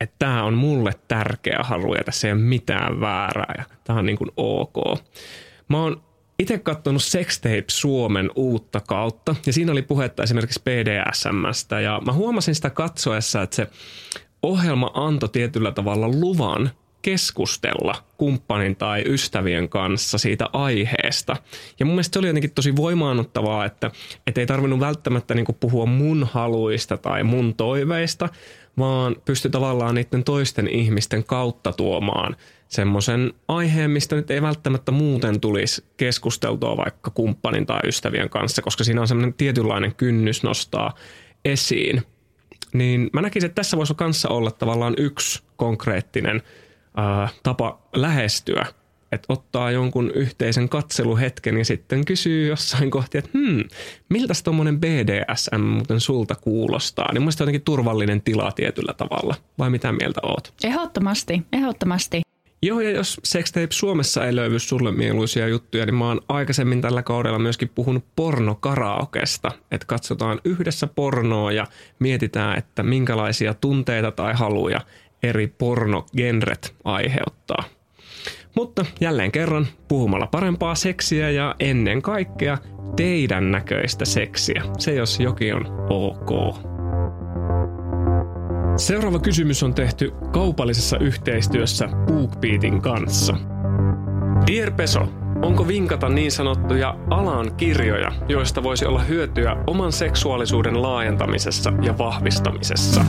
että tämä on mulle tärkeä halu ja tässä ei ole mitään väärää ja tämä on niin kuin ok. Mä oon itse katsonut Sextape Suomen uutta kautta ja siinä oli puhetta esimerkiksi PDSMstä ja mä huomasin sitä katsoessa, että se ohjelma antoi tietyllä tavalla luvan keskustella kumppanin tai ystävien kanssa siitä aiheesta. Ja mun mielestä se oli jotenkin tosi voimaannuttavaa, että, että ei tarvinnut välttämättä niin puhua mun haluista tai mun toiveista, vaan pystyi tavallaan niiden toisten ihmisten kautta tuomaan semmoisen aiheen, mistä nyt ei välttämättä muuten tulisi keskusteltua vaikka kumppanin tai ystävien kanssa, koska siinä on semmoinen tietynlainen kynnys nostaa esiin. Niin mä näkisin, että tässä voisi kanssa olla tavallaan yksi konkreettinen ää, tapa lähestyä että ottaa jonkun yhteisen katseluhetken ja sitten kysyy jossain kohti, että hmm, miltä tuommoinen BDSM muuten sulta kuulostaa. Niin mielestäni jotenkin turvallinen tila tietyllä tavalla. Vai mitä mieltä oot? Ehdottomasti, ehdottomasti. Joo, ja jos Sextape Suomessa ei löydy sulle mieluisia juttuja, niin mä oon aikaisemmin tällä kaudella myöskin puhunut pornokaraokesta. Että katsotaan yhdessä pornoa ja mietitään, että minkälaisia tunteita tai haluja eri pornogenret aiheuttaa. Mutta jälleen kerran puhumalla parempaa seksiä ja ennen kaikkea teidän näköistä seksiä. Se jos jokin on ok. Seuraava kysymys on tehty kaupallisessa yhteistyössä BookBeatin kanssa. Dear Peso, onko vinkata niin sanottuja alan kirjoja, joista voisi olla hyötyä oman seksuaalisuuden laajentamisessa ja vahvistamisessa?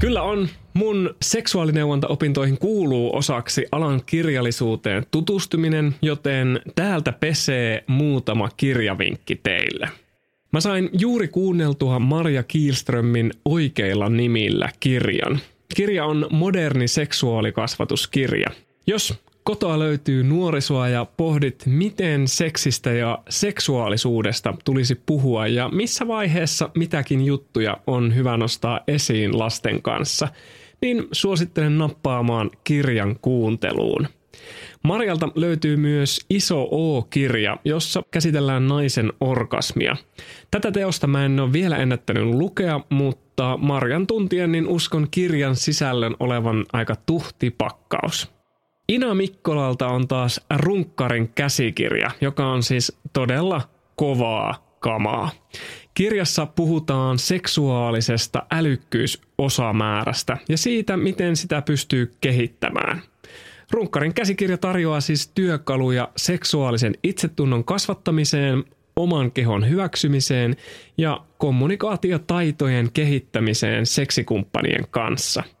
Kyllä on. Mun seksuaalineuvontaopintoihin kuuluu osaksi alan kirjallisuuteen tutustuminen, joten täältä pesee muutama kirjavinkki teille. Mä sain juuri kuunneltua Marja Kielströmin oikeilla nimillä kirjan. Kirja on moderni seksuaalikasvatuskirja. Jos kotoa löytyy nuorisoa ja pohdit, miten seksistä ja seksuaalisuudesta tulisi puhua ja missä vaiheessa mitäkin juttuja on hyvä nostaa esiin lasten kanssa, niin suosittelen nappaamaan kirjan kuunteluun. Marjalta löytyy myös Iso O-kirja, jossa käsitellään naisen orgasmia. Tätä teosta mä en ole vielä ennättänyt lukea, mutta Marjan tuntien niin uskon kirjan sisällön olevan aika tuhti pakkaus. Ina Mikkolalta on taas Runkkarin käsikirja, joka on siis todella kovaa kamaa. Kirjassa puhutaan seksuaalisesta älykkyysosamäärästä ja siitä, miten sitä pystyy kehittämään. Runkkarin käsikirja tarjoaa siis työkaluja seksuaalisen itsetunnon kasvattamiseen, oman kehon hyväksymiseen ja kommunikaatiotaitojen kehittämiseen seksikumppanien kanssa –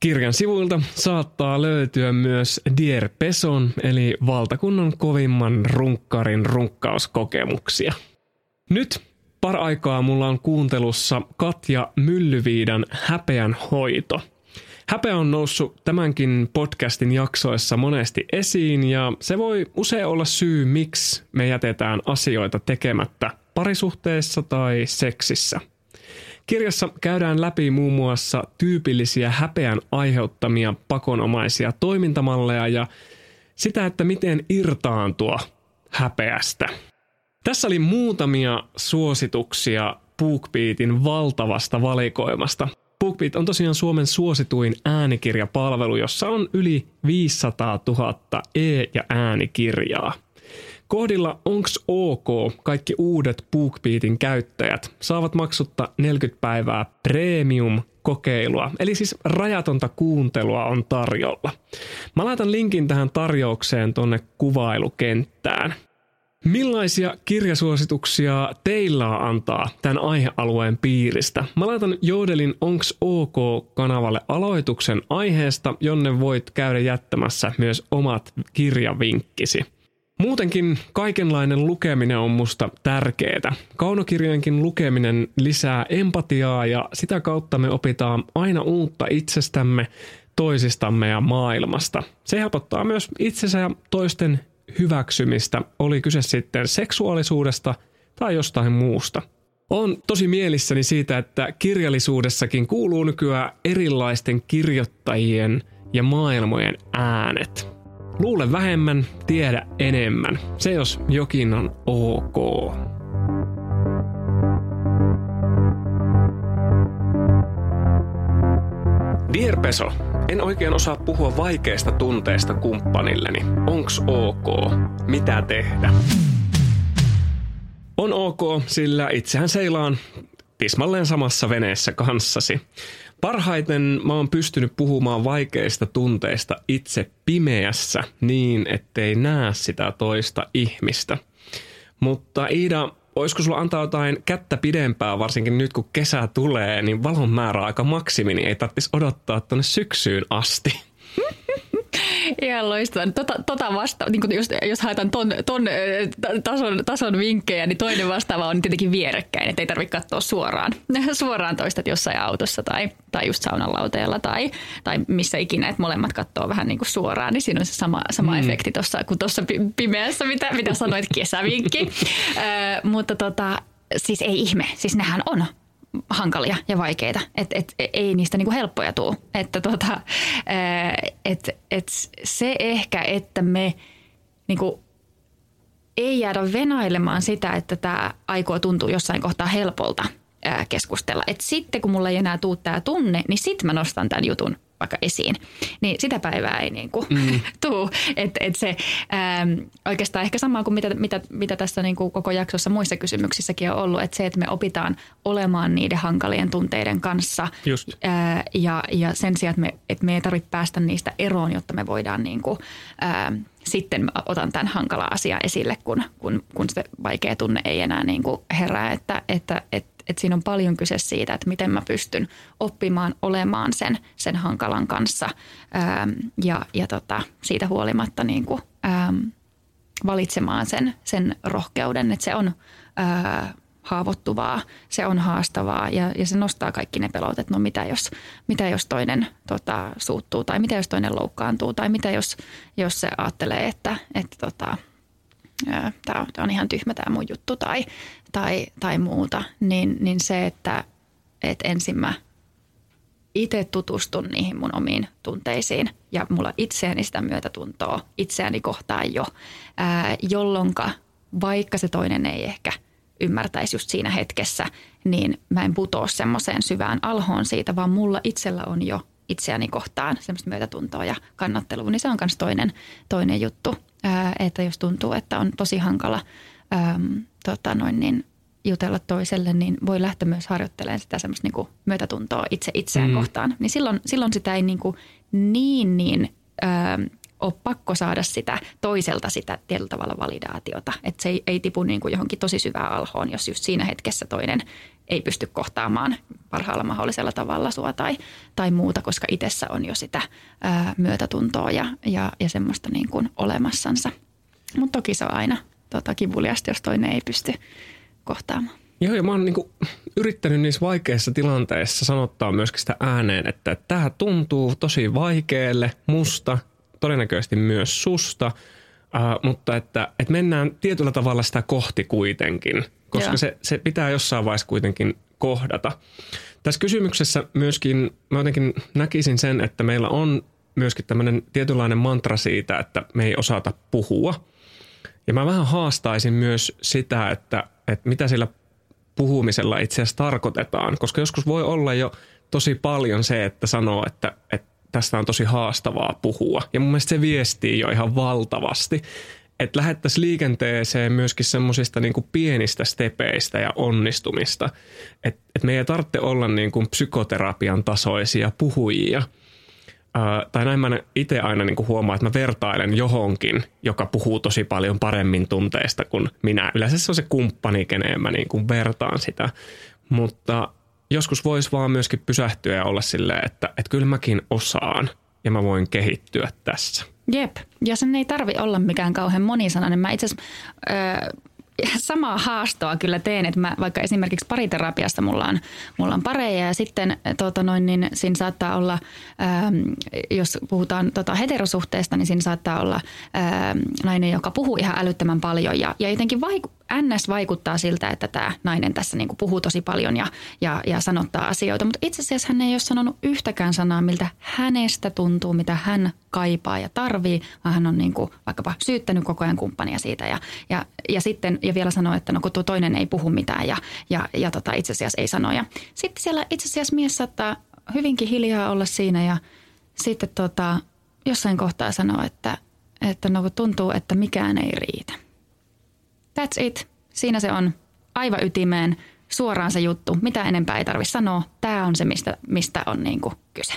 Kirjan sivuilta saattaa löytyä myös Dier Peson eli valtakunnan kovimman runkkarin runkkauskokemuksia. Nyt paraikaa mulla on kuuntelussa Katja Myllyviidan Häpeän hoito. Häpeä on noussut tämänkin podcastin jaksoissa monesti esiin ja se voi usein olla syy, miksi me jätetään asioita tekemättä parisuhteessa tai seksissä – Kirjassa käydään läpi muun muassa tyypillisiä häpeän aiheuttamia pakonomaisia toimintamalleja ja sitä, että miten irtaantua häpeästä. Tässä oli muutamia suosituksia BookBeatin valtavasta valikoimasta. BookBeat on tosiaan Suomen suosituin äänikirjapalvelu, jossa on yli 500 000 e- ja äänikirjaa. Kohdilla onks ok kaikki uudet BookBeatin käyttäjät saavat maksutta 40 päivää premium kokeilua, eli siis rajatonta kuuntelua on tarjolla. Mä laitan linkin tähän tarjoukseen tonne kuvailukenttään. Millaisia kirjasuosituksia teillä on antaa tämän aihealueen piiristä? Mä laitan Jodelin Onks OK-kanavalle aloituksen aiheesta, jonne voit käydä jättämässä myös omat kirjavinkkisi. Muutenkin kaikenlainen lukeminen on musta tärkeää. Kaunokirjojenkin lukeminen lisää empatiaa ja sitä kautta me opitaan aina uutta itsestämme, toisistamme ja maailmasta. Se helpottaa myös itsensä ja toisten hyväksymistä, oli kyse sitten seksuaalisuudesta tai jostain muusta. On tosi mielissäni siitä, että kirjallisuudessakin kuuluu nykyään erilaisten kirjoittajien ja maailmojen äänet. Luule vähemmän, tiedä enemmän. Se jos jokin on ok. Dear Peso, en oikein osaa puhua vaikeista tunteista kumppanilleni. Onks ok? Mitä tehdä? On ok, sillä itsehän seilaan tismalleen samassa veneessä kanssasi. Parhaiten mä oon pystynyt puhumaan vaikeista tunteista itse pimeässä niin, ettei näe sitä toista ihmistä. Mutta Iida, olisiko sulla antaa jotain kättä pidempää, varsinkin nyt kun kesä tulee, niin valon määrä aika maksimi, niin ei tarvitsisi odottaa tuonne syksyyn asti. Ihan loistavaa. Tota, tota vasta, niin jos, jos haetaan ton, ton tason, tason vinkkejä, niin toinen vastaava on tietenkin vierekkäin, että ei tarvitse katsoa suoraan, *laughs* suoraan toista jossain autossa tai, tai just saunan lauteella tai, tai missä ikinä, että molemmat katsoo vähän niin kuin suoraan, niin siinä on se sama, sama mm. efekti tuossa kuin tuossa pimeässä, mitä, mitä sanoit, kesävinkki. *laughs* äh, mutta tota, siis ei ihme, siis nehän on hankalia ja vaikeita. että et, ei niistä niinku helppoja tule. Että tota, et, et se ehkä, että me niinku ei jäädä venailemaan sitä, että tämä aikoo tuntua jossain kohtaa helpolta keskustella. Et sitten kun mulla ei enää tuu tämä tunne, niin sitten mä nostan tämän jutun vaikka esiin, niin sitä päivää ei niin kuin mm. *laughs* tuu. Et, et se ähm, oikeastaan ehkä sama kuin mitä, mitä, mitä tässä niin kuin koko jaksossa muissa kysymyksissäkin on ollut, että se, että me opitaan olemaan niiden hankalien tunteiden kanssa Just. Äh, ja, ja sen sijaan, että me, että me ei tarvitse päästä niistä eroon, jotta me voidaan niin kuin, äh, sitten mä otan tämän hankala asia esille, kun, kun, kun se vaikea tunne ei enää niin kuin herää, että, että, että että siinä on paljon kyse siitä, että miten mä pystyn oppimaan olemaan sen, sen hankalan kanssa. Ähm, ja, ja tota, siitä huolimatta niin kuin, ähm, valitsemaan sen, sen rohkeuden, että se on äh, haavoittuvaa, se on haastavaa ja, ja se nostaa kaikki ne pelot, että no mitä jos, mitä jos toinen tota, suuttuu tai mitä jos toinen loukkaantuu tai mitä jos, jos se ajattelee, että, että tota, tämä on ihan tyhmä tämä mun juttu tai, tai, tai muuta, niin, niin se, että, että ensin mä itse tutustun niihin mun omiin tunteisiin ja mulla itseäni sitä myötätuntoa itseäni kohtaan jo, ää, jolloinka vaikka se toinen ei ehkä ymmärtäisi just siinä hetkessä, niin mä en putoa semmoiseen syvään alhoon siitä, vaan mulla itsellä on jo itseäni kohtaan semmoista myötätuntoa ja kannattelua, niin se on myös toinen, toinen juttu, ää, että jos tuntuu, että on tosi hankala ää, tota noin niin, jutella toiselle, niin voi lähteä myös harjoittelemaan sitä semmoista niin kuin myötätuntoa itse itseään mm. kohtaan. Niin silloin, silloin sitä ei niin, kuin niin, niin ää, ole pakko saada sitä toiselta sitä tietyllä tavalla validaatiota. Että se ei, ei tipu niin kuin johonkin tosi syvään alhoon, jos just siinä hetkessä toinen ei pysty kohtaamaan parhaalla mahdollisella tavalla sua tai, tai muuta, koska itsessä on jo sitä ää, myötätuntoa ja, ja, ja semmoista niin kuin olemassansa. Mutta toki se on aina tota, kivuliasta, jos toinen ei pysty kohtaamaan. Joo, ja mä oon niinku yrittänyt niissä vaikeissa tilanteissa sanottaa myöskin sitä ääneen, että tämä tuntuu tosi vaikealle musta, todennäköisesti myös susta, äh, mutta että, että mennään tietyllä tavalla sitä kohti kuitenkin, koska se, se pitää jossain vaiheessa kuitenkin kohdata. Tässä kysymyksessä myöskin mä jotenkin näkisin sen, että meillä on myöskin tämmöinen tietynlainen mantra siitä, että me ei osata puhua. Ja mä vähän haastaisin myös sitä, että, että mitä sillä puhumisella itse asiassa tarkoitetaan. Koska joskus voi olla jo tosi paljon se, että sanoo, että, että tästä on tosi haastavaa puhua. Ja mun mielestä se viestii jo ihan valtavasti. Että lähettäisiin liikenteeseen myöskin semmoisista niin pienistä stepeistä ja onnistumista. Että et me ei tarvitse olla niin kuin psykoterapian tasoisia puhujia – Uh, tai näin mä itse aina niin huomaan, että mä vertailen johonkin, joka puhuu tosi paljon paremmin tunteista kuin minä. Yleensä se on se kumppani, keneen mä niin kuin vertaan sitä. Mutta joskus voisi vaan myöskin pysähtyä ja olla silleen, että, että kyllä mäkin osaan ja mä voin kehittyä tässä. Jep, ja sen ei tarvi olla mikään kauhean monisanainen. Mä itse *laughs* samaa haastoa kyllä teen, että mä vaikka esimerkiksi pariterapiasta mulla on, mulla on pareja ja sitten tota noin, niin siinä saattaa olla, ähm, jos puhutaan tota heterosuhteesta, niin siinä saattaa olla ähm, nainen, joka puhuu ihan älyttömän paljon ja, ja jotenkin vaiku, NS vaikuttaa siltä, että tämä nainen tässä niin kuin puhuu tosi paljon ja, ja, ja sanottaa asioita, mutta itse asiassa hän ei ole sanonut yhtäkään sanaa, miltä hänestä tuntuu, mitä hän kaipaa ja tarvii, vaan hän on niin kuin vaikkapa syyttänyt koko ajan kumppania siitä ja, ja, ja sitten ja vielä sanoo, että no kun tuo toinen ei puhu mitään ja, ja, ja tota, itse asiassa ei sano. Ja sitten siellä itse asiassa mies saattaa hyvinkin hiljaa olla siinä ja sitten tota, jossain kohtaa sanoa, että, että no kun tuntuu, että mikään ei riitä. That's it. Siinä se on aivan ytimeen suoraan se juttu. Mitä enempää ei tarvitse sanoa. Tämä on se, mistä, mistä on niin kuin kyse.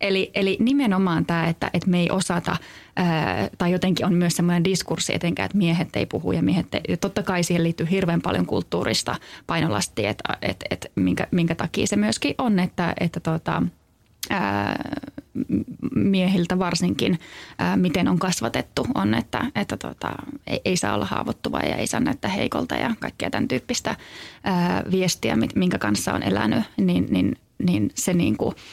Eli, eli nimenomaan tämä, että, että me ei osata, ää, tai jotenkin on myös semmoinen diskurssi etenkään, että miehet ei puhu ja miehet ei, ja totta kai siihen liittyy hirveän paljon kulttuurista painolastia, että, että, että minkä, minkä takia se myöskin on, että, että tota, miehiltä varsinkin, miten on kasvatettu, on, että, että tota, ei, ei saa olla haavoittuva ja ei saa näyttää heikolta ja kaikkea tämän tyyppistä ää, viestiä, minkä kanssa on elänyt, niin, niin, niin se niin kuin –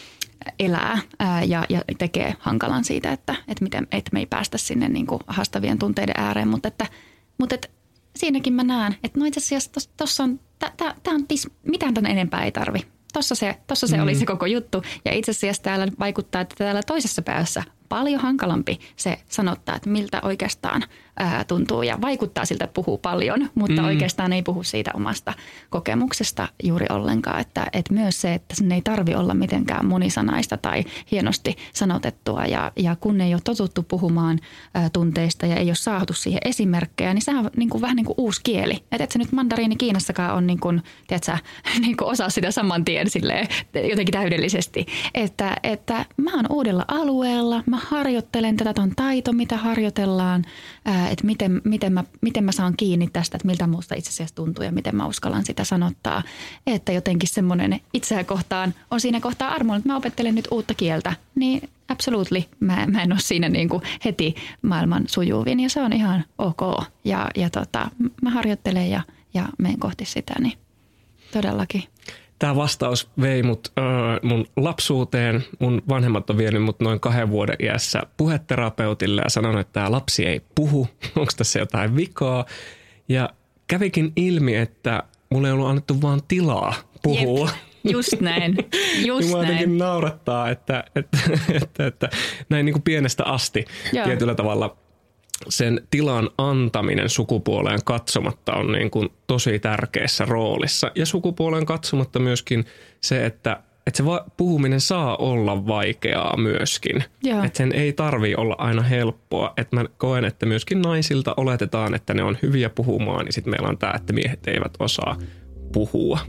elää ää, ja, ja tekee hankalan siitä, että, että, miten, että me ei päästä sinne niin kuin haastavien tunteiden ääreen. Mutta, että, mutta että siinäkin mä näen, että no itse asiassa tuossa on, tämä on, mitään tämän enempää ei tarvi. Tuossa se, tossa se mm. oli se koko juttu. Ja itse asiassa täällä vaikuttaa, että täällä toisessa päässä paljon hankalampi se sanottaa, että miltä oikeastaan ää, tuntuu ja vaikuttaa siltä, että puhuu paljon, mutta mm. oikeastaan ei puhu siitä omasta kokemuksesta juuri ollenkaan. Että, että myös se, että sen ei tarvi olla mitenkään monisanaista tai hienosti sanotettua ja, ja kun ei ole totuttu puhumaan ää, tunteista ja ei ole saatu siihen esimerkkejä, niin se on niin kuin, vähän niin kuin uusi kieli. Että et se nyt mandariini Kiinassakaan on niin kuin, tiedätkö, *laughs* niin kuin osaa sitä saman tien silleen, jotenkin täydellisesti. Että, että mä oon uudella alueella, mä harjoittelen tätä, on taito, mitä harjoitellaan, että miten, miten, mä, miten mä saan kiinni tästä, että miltä muusta itse asiassa tuntuu ja miten mä uskallan sitä sanottaa. Että jotenkin semmoinen itseä kohtaan on siinä kohtaa armoilla, että mä opettelen nyt uutta kieltä, niin absolutely. Mä, mä en ole siinä niin kuin heti maailman sujuvin ja se on ihan ok. Ja, ja tota, mä harjoittelen ja, ja menen kohti sitä, niin todellakin tämä vastaus vei mut äh, mun lapsuuteen. Mun vanhemmat on vienyt mut noin kahden vuoden iässä puheterapeutille ja sanonut, että tämä lapsi ei puhu. *laughs* Onko tässä jotain vikaa? Ja kävikin ilmi, että mulle ei ollut annettu vaan tilaa puhua. Jep. Just näin. *laughs* Just niin näin. naurattaa, että, että, että, että näin niin kuin pienestä asti Joo. tietyllä tavalla sen tilan antaminen sukupuoleen katsomatta on niin kuin tosi tärkeässä roolissa. Ja sukupuoleen katsomatta myöskin se, että, että se va- puhuminen saa olla vaikeaa myöskin. Joo. Että sen ei tarvi olla aina helppoa. Että mä koen, että myöskin naisilta oletetaan, että ne on hyviä puhumaan. Ja sitten meillä on tämä, että miehet eivät osaa puhua.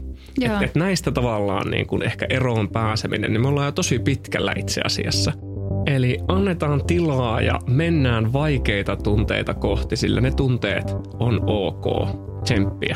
Että et näistä tavallaan niin kuin ehkä eroon pääseminen, niin me ollaan jo tosi pitkällä itse asiassa – Eli annetaan tilaa ja mennään vaikeita tunteita kohti, sillä ne tunteet on ok. Tsemppiä.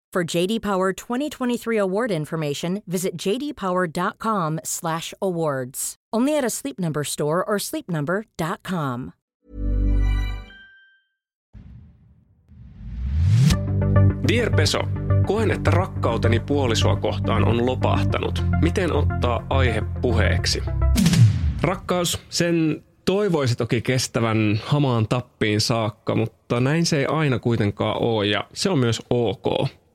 For JD Power 2023 award information, visit jdpower.com/awards. Only at a Sleep Number store or sleepnumber.com. Dear Peso, koen, että rakkauteni puolisoa kohtaan on lopahtanut. Miten ottaa aihe puheeksi? Rakkaus, sen toivoisi toki kestävän hamaan tappiin saakka, mutta näin se ei aina kuitenkaan ole ja se on myös ok.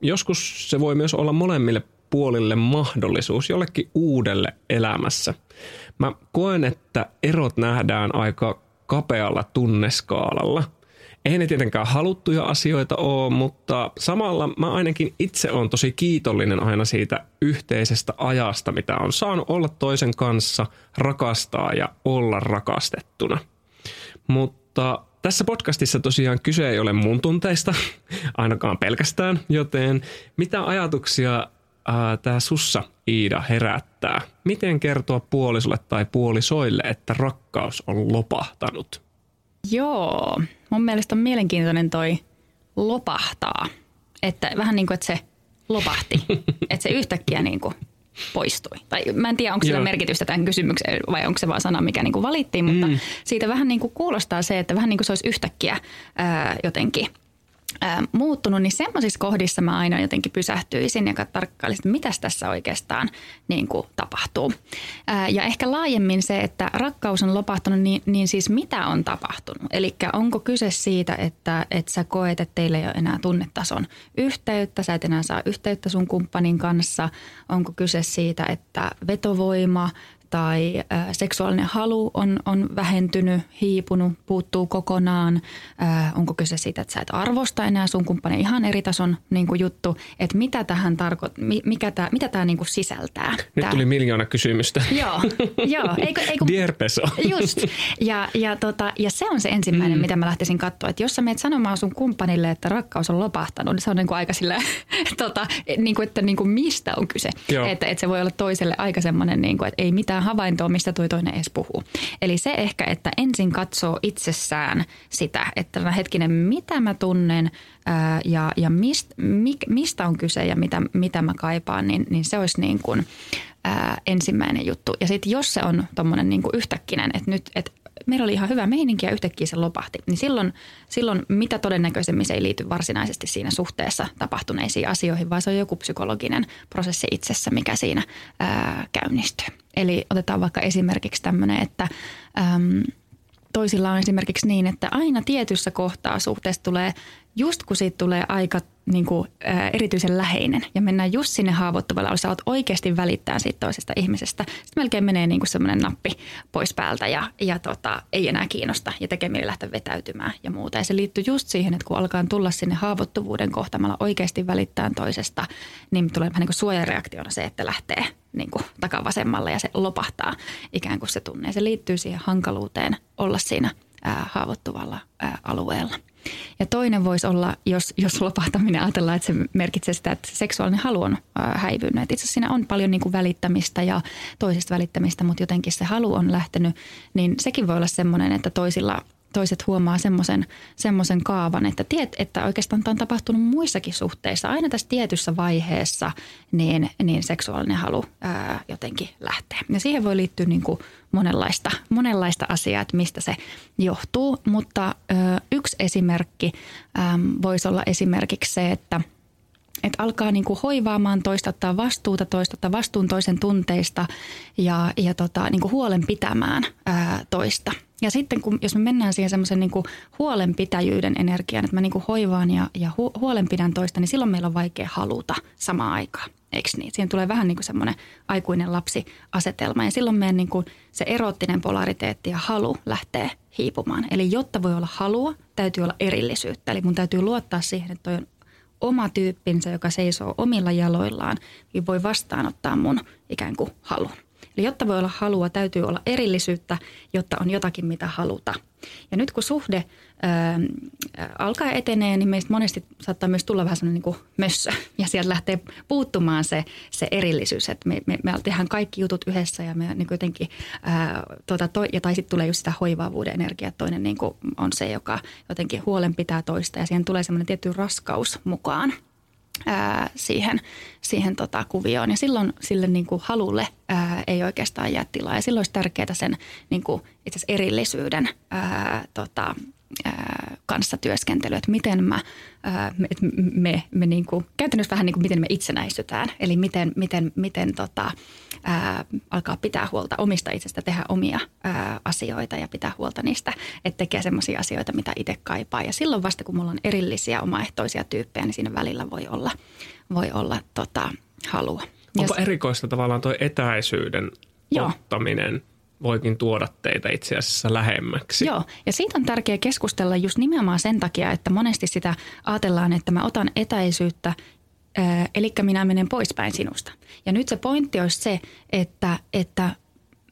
Joskus se voi myös olla molemmille puolille mahdollisuus jollekin uudelle elämässä. Mä koen, että erot nähdään aika kapealla tunneskaalalla – ei ne tietenkään haluttuja asioita ole, mutta samalla mä ainakin itse on tosi kiitollinen aina siitä yhteisestä ajasta, mitä on saanut olla toisen kanssa, rakastaa ja olla rakastettuna. Mutta tässä podcastissa tosiaan kyse ei ole mun tunteista, *laughs* ainakaan pelkästään, joten mitä ajatuksia tämä sussa Iida herättää? Miten kertoa puolisolle tai puolisoille, että rakkaus on lopahtanut? Joo, mun mielestä on mielenkiintoinen toi lopahtaa. Että vähän niin kuin, että se lopahti, *laughs* että se yhtäkkiä niin kuin poistui. Tai mä en tiedä, onko sillä merkitystä tämän kysymykseen vai onko se vaan sana, mikä niin kuin valittiin, mutta mm. siitä vähän niin kuin kuulostaa se, että vähän niin kuin se olisi yhtäkkiä ää, jotenkin – muuttunut, niin semmoisissa kohdissa mä aina jotenkin pysähtyisin ja tarkkailisin, että mitä tässä oikeastaan niin kuin tapahtuu. Ja ehkä laajemmin se, että rakkaus on lopahtunut, niin, niin siis mitä on tapahtunut? Eli onko kyse siitä, että, että sä koet, että teillä ei ole enää tunnetason yhteyttä, sä et enää saa yhteyttä sun kumppanin kanssa, onko kyse siitä, että vetovoima – tai äh, seksuaalinen halu on, on vähentynyt, hiipunut, puuttuu kokonaan. Äh, onko kyse siitä, että sä et arvosta enää sun kumppani ihan eri tason niin kuin juttu, että mitä tähän tarkoittaa, mikä tää, mitä tämä niin kuin sisältää. Nyt tää. tuli miljoona kysymystä. Joo, joo. Eikö, eikö, Dear Peso. Just. Ja, ja, tota, ja se on se ensimmäinen, mm. mitä mä lähtisin katsoa, että jos sä meet sanomaan sun kumppanille, että rakkaus on lopahtanut, niin se on niin kuin aika sillä, *laughs* tota, niin kuin, että niin kuin mistä on kyse. Että, että se voi olla toiselle aika semmoinen, niin kuin, että ei mitään havaintoa, mistä tuo toinen edes puhuu. Eli se ehkä, että ensin katsoo itsessään sitä, että hetkinen, mitä mä tunnen ää, ja, ja mist, mik, mistä on kyse ja mitä, mitä mä kaipaan, niin, niin se olisi niin kuin, ää, ensimmäinen juttu. Ja sitten jos se on tuommoinen niin yhtäkkinen, että nyt, että meillä oli ihan hyvä meininki ja yhtäkkiä se lopahti, niin silloin, silloin mitä todennäköisemmin se ei liity varsinaisesti siinä suhteessa tapahtuneisiin asioihin, vaan se on joku psykologinen prosessi itsessä, mikä siinä ää, käynnistyy. Eli otetaan vaikka esimerkiksi tämmöinen, että äm, toisilla on esimerkiksi niin, että aina tietyssä kohtaa suhteessa tulee, just kun siitä tulee aika niin kuin, ä, erityisen läheinen ja mennään just sinne haavoittuvalle sä oot oikeasti välittää siitä toisesta ihmisestä. Sitten melkein menee niin semmoinen nappi pois päältä ja, ja tota, ei enää kiinnosta ja tekee mieli lähteä vetäytymään ja muuta. Ja se liittyy just siihen, että kun alkaa tulla sinne haavoittuvuuden kohtamalla oikeasti välittää toisesta, niin tulee vähän niin kuin suojareaktiona se, että lähtee niin kuin takavasemmalle ja se lopahtaa ikään kuin se tunne. Ja se liittyy siihen hankaluuteen olla siinä ää, haavoittuvalla ää, alueella. Ja toinen voisi olla, jos, jos lopahtaminen ajatellaan, että se merkitsee sitä, että seksuaalinen halu on häivynyt. Itse asiassa siinä on paljon niin kuin välittämistä ja toisista välittämistä, mutta jotenkin se halu on lähtenyt, niin sekin voi olla semmoinen, että toisilla toiset huomaa semmoisen semmoisen kaavan, että tiet, että oikeastaan tämä on tapahtunut muissakin suhteissa. Aina tässä tietyssä vaiheessa niin, niin seksuaalinen halu ää, jotenkin lähtee. Ja siihen voi liittyä niin kuin monenlaista, monenlaista asiaa, että mistä se johtuu. Mutta ää, yksi esimerkki ää, voisi olla esimerkiksi se, että – että alkaa niin kuin hoivaamaan toista, ottaa vastuuta toista, ottaa vastuun toisen tunteista ja, ja tota, niin kuin huolen pitämään ää, toista. Ja sitten kun, jos me mennään siihen semmoisen niin huolenpitäjyyden energiaan, että mä niin hoivaan ja, ja hu, huolenpidän toista, niin silloin meillä on vaikea haluta samaan aikaan. Eikö niin? Siihen tulee vähän niin kuin semmoinen aikuinen lapsi-asetelma ja silloin meidän niin kuin se erottinen polariteetti ja halu lähtee hiipumaan. Eli jotta voi olla halua, täytyy olla erillisyyttä. Eli mun täytyy luottaa siihen, että toi on oma tyyppinsä, joka seisoo omilla jaloillaan, niin voi vastaanottaa mun ikään kuin halun. Eli jotta voi olla halua, täytyy olla erillisyyttä, jotta on jotakin, mitä haluta. Ja nyt kun suhde ää, alkaa etenee, niin meistä monesti saattaa myös tulla vähän sellainen niin kuin mössö. Ja sieltä lähtee puuttumaan se, se erillisyys, että me, me, me tehdään kaikki jutut yhdessä ja me niin jotenkin, ää, tuota, to, ja tai sitten tulee just sitä hoivaavuuden energiaa, toinen niin kuin on se, joka jotenkin huolen pitää toista ja siihen tulee semmoinen tietty raskaus mukaan ää, siihen, siihen tota kuvioon. Ja silloin sille niin kuin halulle ää, ei oikeastaan jää tilaa. Ja silloin olisi tärkeää sen niin kuin itse erillisyyden ää, tota, kanssa työskentely, että miten mä, ää, me, me, me niin kuin, käytännössä vähän niin kuin miten me itsenäistytään. Eli miten, miten, miten tota, ää, alkaa pitää huolta omista itsestä, tehdä omia ää, asioita ja pitää huolta niistä, että tekee sellaisia asioita, mitä itse kaipaa. Ja silloin vasta, kun mulla on erillisiä omaehtoisia tyyppejä, niin siinä välillä voi olla, voi olla tota, halua. Onko ja, erikoista tavallaan tuo etäisyyden Joo. ottaminen – voikin tuoda teitä itse asiassa lähemmäksi. Joo, ja siitä on tärkeää keskustella just nimenomaan sen takia, että monesti sitä ajatellaan, että mä otan etäisyyttä eli minä menen poispäin sinusta. Ja nyt se pointti olisi se, että, että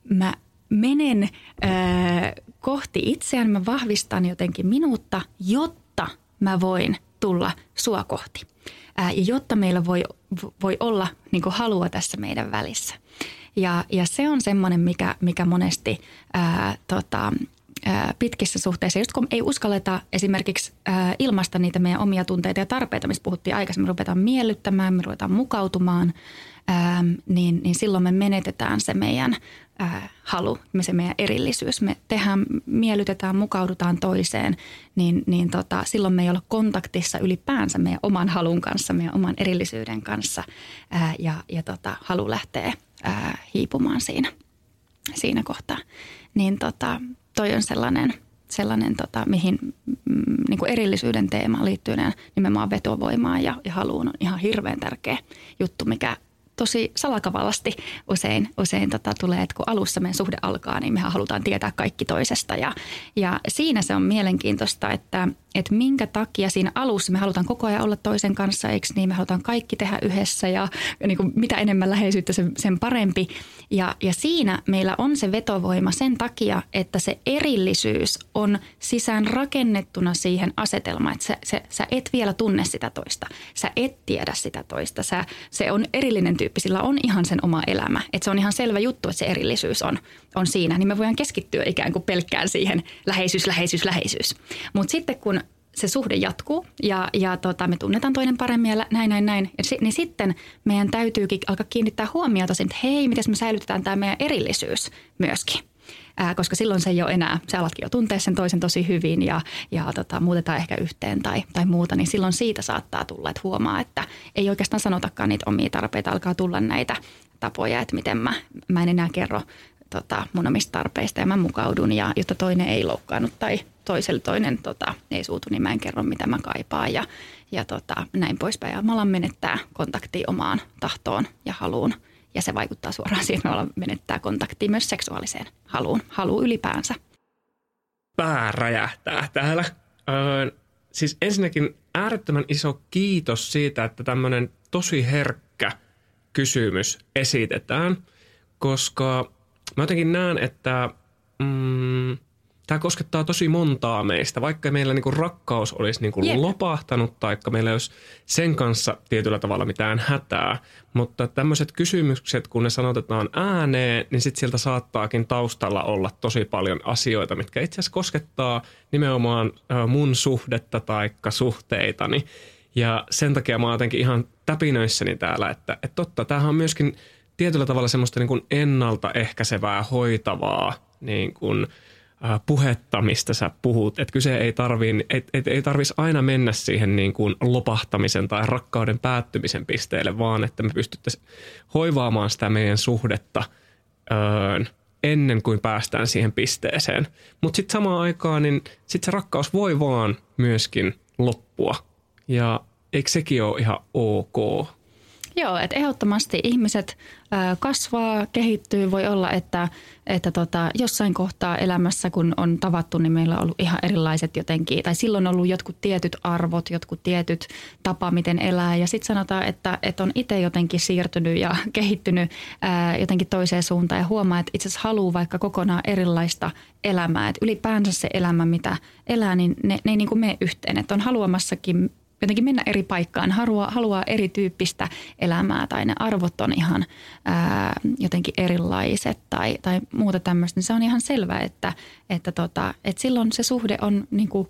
mä menen ää, kohti itseään, mä vahvistan jotenkin minuutta, jotta mä voin tulla sua kohti. Ää, ja jotta meillä voi, voi olla niin halua tässä meidän välissä. Ja, ja se on semmoinen, mikä, mikä monesti ää, tota, pitkissä suhteissa, just kun ei uskalleta esimerkiksi ilmasta niitä meidän omia tunteita ja tarpeita, mistä puhuttiin aikaisemmin, me ruvetaan miellyttämään, me ruvetaan mukautumaan, niin, niin silloin me menetetään se meidän halu, me se meidän erillisyys. Me tehdään, miellytetään, mukaudutaan toiseen, niin, niin tota, silloin me ei olla kontaktissa ylipäänsä meidän oman halun kanssa, meidän oman erillisyyden kanssa ja, ja tota, halu lähtee hiipumaan siinä, siinä kohtaa. Niin tota, toi on sellainen, sellainen tota, mihin mm, niin kuin erillisyyden teema liittyen nimenomaan vetovoimaan ja, ja haluun on ihan hirveän tärkeä juttu, mikä tosi salakavallasti usein, usein tota tulee, että kun alussa meidän suhde alkaa, niin mehän halutaan tietää kaikki toisesta. Ja, ja siinä se on mielenkiintoista, että, että minkä takia siinä alussa me halutaan koko ajan olla toisen kanssa, eikö niin? Me halutaan kaikki tehdä yhdessä ja niin kuin mitä enemmän läheisyyttä sen, sen parempi. Ja, ja siinä meillä on se vetovoima sen takia, että se erillisyys on sisään rakennettuna siihen asetelmaan, että sä, sä, sä et vielä tunne sitä toista. Sä et tiedä sitä toista. Sä, se on erillinen tyyppi, sillä on ihan sen oma elämä. Että se on ihan selvä juttu, että se erillisyys on, on siinä. Niin me voidaan keskittyä ikään kuin pelkkään siihen läheisyys, läheisyys, läheisyys. Mutta sitten kun se suhde jatkuu ja, ja tota, me tunnetaan toinen paremmin ja näin, näin, näin. Ja si, niin sitten meidän täytyykin alkaa kiinnittää huomiota siihen, että hei, miten me säilytetään tämä meidän erillisyys myöskin. Ää, koska silloin se ei ole enää, sä alatkin jo tuntea sen toisen tosi hyvin ja, ja tota, muutetaan ehkä yhteen tai, tai muuta, niin silloin siitä saattaa tulla, että huomaa, että ei oikeastaan sanotakaan niitä omia tarpeita, alkaa tulla näitä tapoja, että miten mä, mä en enää kerro tota, mun omista tarpeista ja mä mukaudun ja jotta toinen ei loukkaannut tai toiselle toinen tota, ei suutu, niin mä en kerro mitä mä kaipaan ja, ja tota, näin poispäin. Ja mä alan menettää kontaktia omaan tahtoon ja haluun ja se vaikuttaa suoraan siihen, että me menettää kontaktia myös seksuaaliseen haluun, haluun ylipäänsä. Pää räjähtää täällä. Öö, siis ensinnäkin äärettömän iso kiitos siitä, että tämmöinen tosi herkkä kysymys esitetään, koska Mä jotenkin näen, että mm, tämä koskettaa tosi montaa meistä, vaikka meillä niinku rakkaus olisi niinku yeah. lopahtanut, tai meillä olisi sen kanssa tietyllä tavalla mitään hätää. Mutta tämmöiset kysymykset, kun ne sanotetaan ääneen, niin sitten sieltä saattaakin taustalla olla tosi paljon asioita, mitkä itse asiassa koskettaa nimenomaan mun suhdetta tai suhteitani. Ja sen takia mä oon jotenkin ihan täpinöissäni täällä, että, että totta, tämähän on myöskin – tietyllä tavalla semmoista niin kuin ennaltaehkäisevää, hoitavaa niin kuin, puhetta, mistä sä puhut. Että kyse ei tarvii, et, et, ei tarvitsisi aina mennä siihen niin kuin lopahtamisen tai rakkauden päättymisen pisteelle, vaan että me pystyttäisiin hoivaamaan sitä meidän suhdetta öö, ennen kuin päästään siihen pisteeseen. Mutta sitten samaan aikaan, niin sitten se rakkaus voi vaan myöskin loppua. Ja eikö sekin ole ihan ok? Joo, että ehdottomasti ihmiset kasvaa, kehittyy. Voi olla, että, että tota, jossain kohtaa elämässä, kun on tavattu, niin meillä on ollut ihan erilaiset jotenkin, tai silloin on ollut jotkut tietyt arvot, jotkut tietyt tapa, miten elää. Ja sitten sanotaan, että, että on itse jotenkin siirtynyt ja *laughs* kehittynyt ää, jotenkin toiseen suuntaan ja huomaa, että itse asiassa haluaa vaikka kokonaan erilaista elämää. Että ylipäänsä se elämä, mitä elää, niin ne, ne ei niin kuin mene yhteen. Että on haluamassakin jotenkin mennä eri paikkaan, haluaa, haluaa erityyppistä elämää tai ne arvot on ihan ää, jotenkin erilaiset tai, tai muuta tämmöistä, niin se on ihan selvää, että, että, tota, että silloin se suhde on niin kuin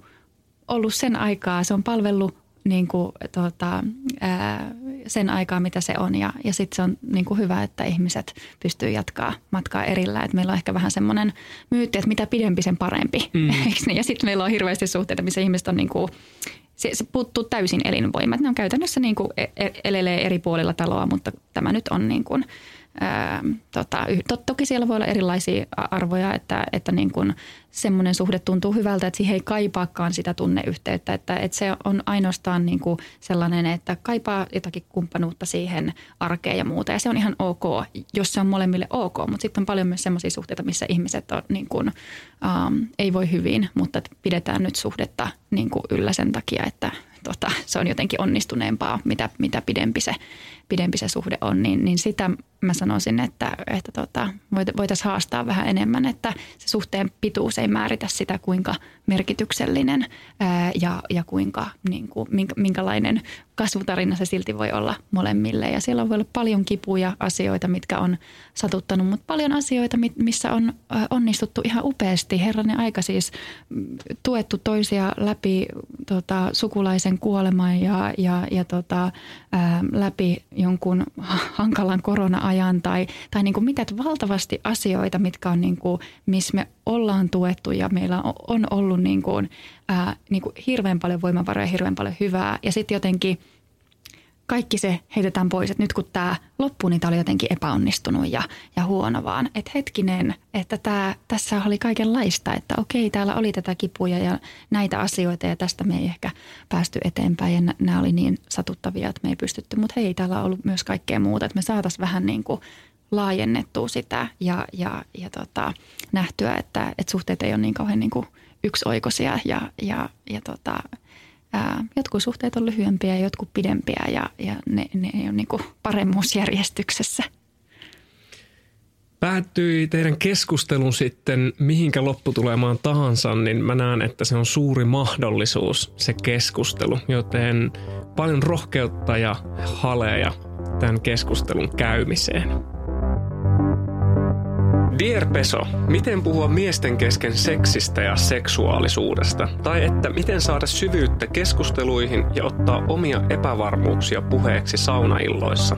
ollut sen aikaa, se on palvellut niin kuin, tota, ää, sen aikaa, mitä se on. Ja, ja sitten se on niin kuin hyvä, että ihmiset pystyy jatkaa matkaa erillä. Et meillä on ehkä vähän semmoinen myytti, että mitä pidempi, sen parempi. Mm. *laughs* Ja sitten meillä on hirveästi suhteita, missä ihmiset on niin kuin, se, se puuttuu täysin elinvoimat. Ne on käytännössä niin kuin e, e, elelee eri puolilla taloa, mutta tämä nyt on niin kuin, ää, tota, to, toki siellä voi olla erilaisia arvoja, että, että niin kuin semmoinen suhde tuntuu hyvältä, että siihen ei kaipaakaan sitä tunneyhteyttä. Että, että se on ainoastaan niin kuin sellainen, että kaipaa jotakin kumppanuutta siihen arkeen ja muuta. Ja se on ihan ok, jos se on molemmille ok. Mutta sitten on paljon myös semmoisia suhteita, missä ihmiset on, niin kuin, um, ei voi hyvin, mutta pidetään nyt suhdetta niin kuin yllä sen takia, että tota, se on jotenkin onnistuneempaa, mitä, mitä pidempi, se, pidempi se suhde on. Niin, niin sitä mä sanoisin, että, että tota, voitaisiin haastaa vähän enemmän, että se suhteen pituus ei määritä sitä, kuinka merkityksellinen ja, ja kuinka, niin kuin, minkälainen kasvutarina se silti voi olla molemmille. Ja siellä voi olla paljon kipuja asioita, mitkä on satuttanut, mutta paljon asioita, missä on onnistuttu ihan upeasti. Herranen aika siis mm, tuettu toisia läpi tota, sukulaisen kuoleman ja, ja, ja tota, ää, läpi jonkun hankalan korona-ajan tai, tai niin kuin mitä valtavasti asioita, mitkä on niin kuin, missä me ollaan tuettu ja meillä on, on ollut niin kuin, ää, niin kuin hirveän paljon voimavaroja, hirveän paljon hyvää ja sitten jotenkin – kaikki se heitetään pois, että nyt kun tämä loppuu, niin tämä oli jotenkin epäonnistunut ja, ja huono vaan. Että hetkinen, että tämä, tässä oli kaikenlaista, että okei, täällä oli tätä kipuja ja näitä asioita ja tästä me ei ehkä päästy eteenpäin ja nämä oli niin satuttavia, että me ei pystytty. Mutta hei, täällä on ollut myös kaikkea muuta, että me saataisiin vähän niin kuin laajennettua sitä ja, ja, ja tota, nähtyä, että, että suhteet ei ole niin kauhean niin kuin yksioikoisia ja, ja, ja tota, ää, jotkut suhteet on lyhyempiä ja jotkut pidempiä ja, ja ne, ne ei ole niin kuin paremmuusjärjestyksessä. Päättyi teidän keskustelun sitten mihinkä lopputulemaan tahansa, niin mä näen, että se on suuri mahdollisuus se keskustelu, joten paljon rohkeutta ja haleja tämän keskustelun käymiseen. Dear Peso, miten puhua miesten kesken seksistä ja seksuaalisuudesta? Tai että miten saada syvyyttä keskusteluihin ja ottaa omia epävarmuuksia puheeksi saunailloissa?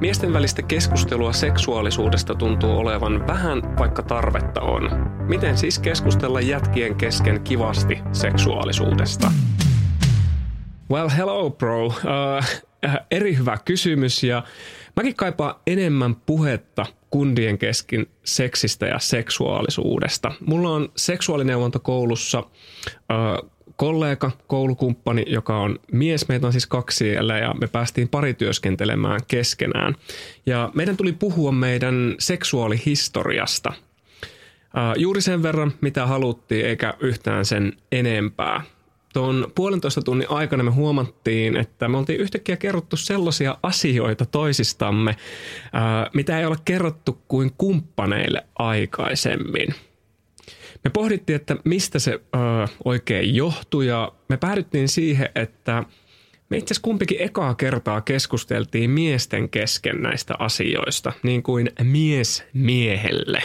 Miesten välistä keskustelua seksuaalisuudesta tuntuu olevan vähän, vaikka tarvetta on. Miten siis keskustella jätkien kesken kivasti seksuaalisuudesta? Well, hello bro. Uh, eri hyvä kysymys ja mäkin kaipaan enemmän puhetta kundien kesken seksistä ja seksuaalisuudesta. Mulla on seksuaalineuvontakoulussa äh, kollega, koulukumppani, joka on mies. Meitä on siis kaksi siellä ja me päästiin parityöskentelemään keskenään. Ja meidän tuli puhua meidän seksuaalihistoriasta. Juuri sen verran, mitä haluttiin, eikä yhtään sen enempää tuon puolentoista tunnin aikana me huomattiin, että me oltiin yhtäkkiä kerrottu sellaisia asioita toisistamme, mitä ei ole kerrottu kuin kumppaneille aikaisemmin. Me pohdittiin, että mistä se oikein johtuu ja me päädyttiin siihen, että me itse asiassa kumpikin ekaa kertaa keskusteltiin miesten kesken näistä asioista, niin kuin mies miehelle.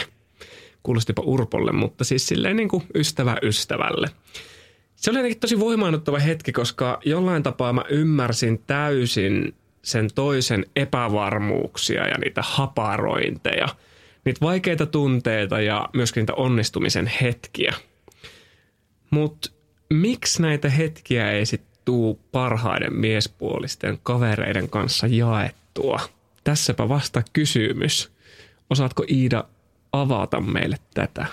Kuulostipa Urpolle, mutta siis silleen niin kuin ystävä ystävälle. Se oli jotenkin tosi voimaannuttava hetki, koska jollain tapaa mä ymmärsin täysin sen toisen epävarmuuksia ja niitä haparointeja, niitä vaikeita tunteita ja myöskin niitä onnistumisen hetkiä. Mutta miksi näitä hetkiä ei sitten tuu parhaiden miespuolisten kavereiden kanssa jaettua? Tässäpä vasta kysymys. Osaatko Iida avata meille tätä?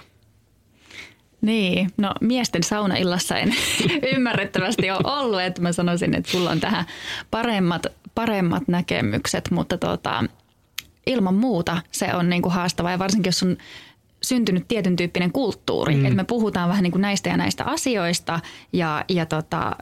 Niin, no miesten saunaillassa en *laughs* ymmärrettävästi ole ollut, että mä sanoisin, että sulla on tähän paremmat, paremmat näkemykset, mutta tota, ilman muuta se on niin kuin haastavaa. Ja varsinkin jos on syntynyt tietyn tyyppinen kulttuuri, mm. että me puhutaan vähän niin kuin näistä ja näistä asioista ja, ja tota,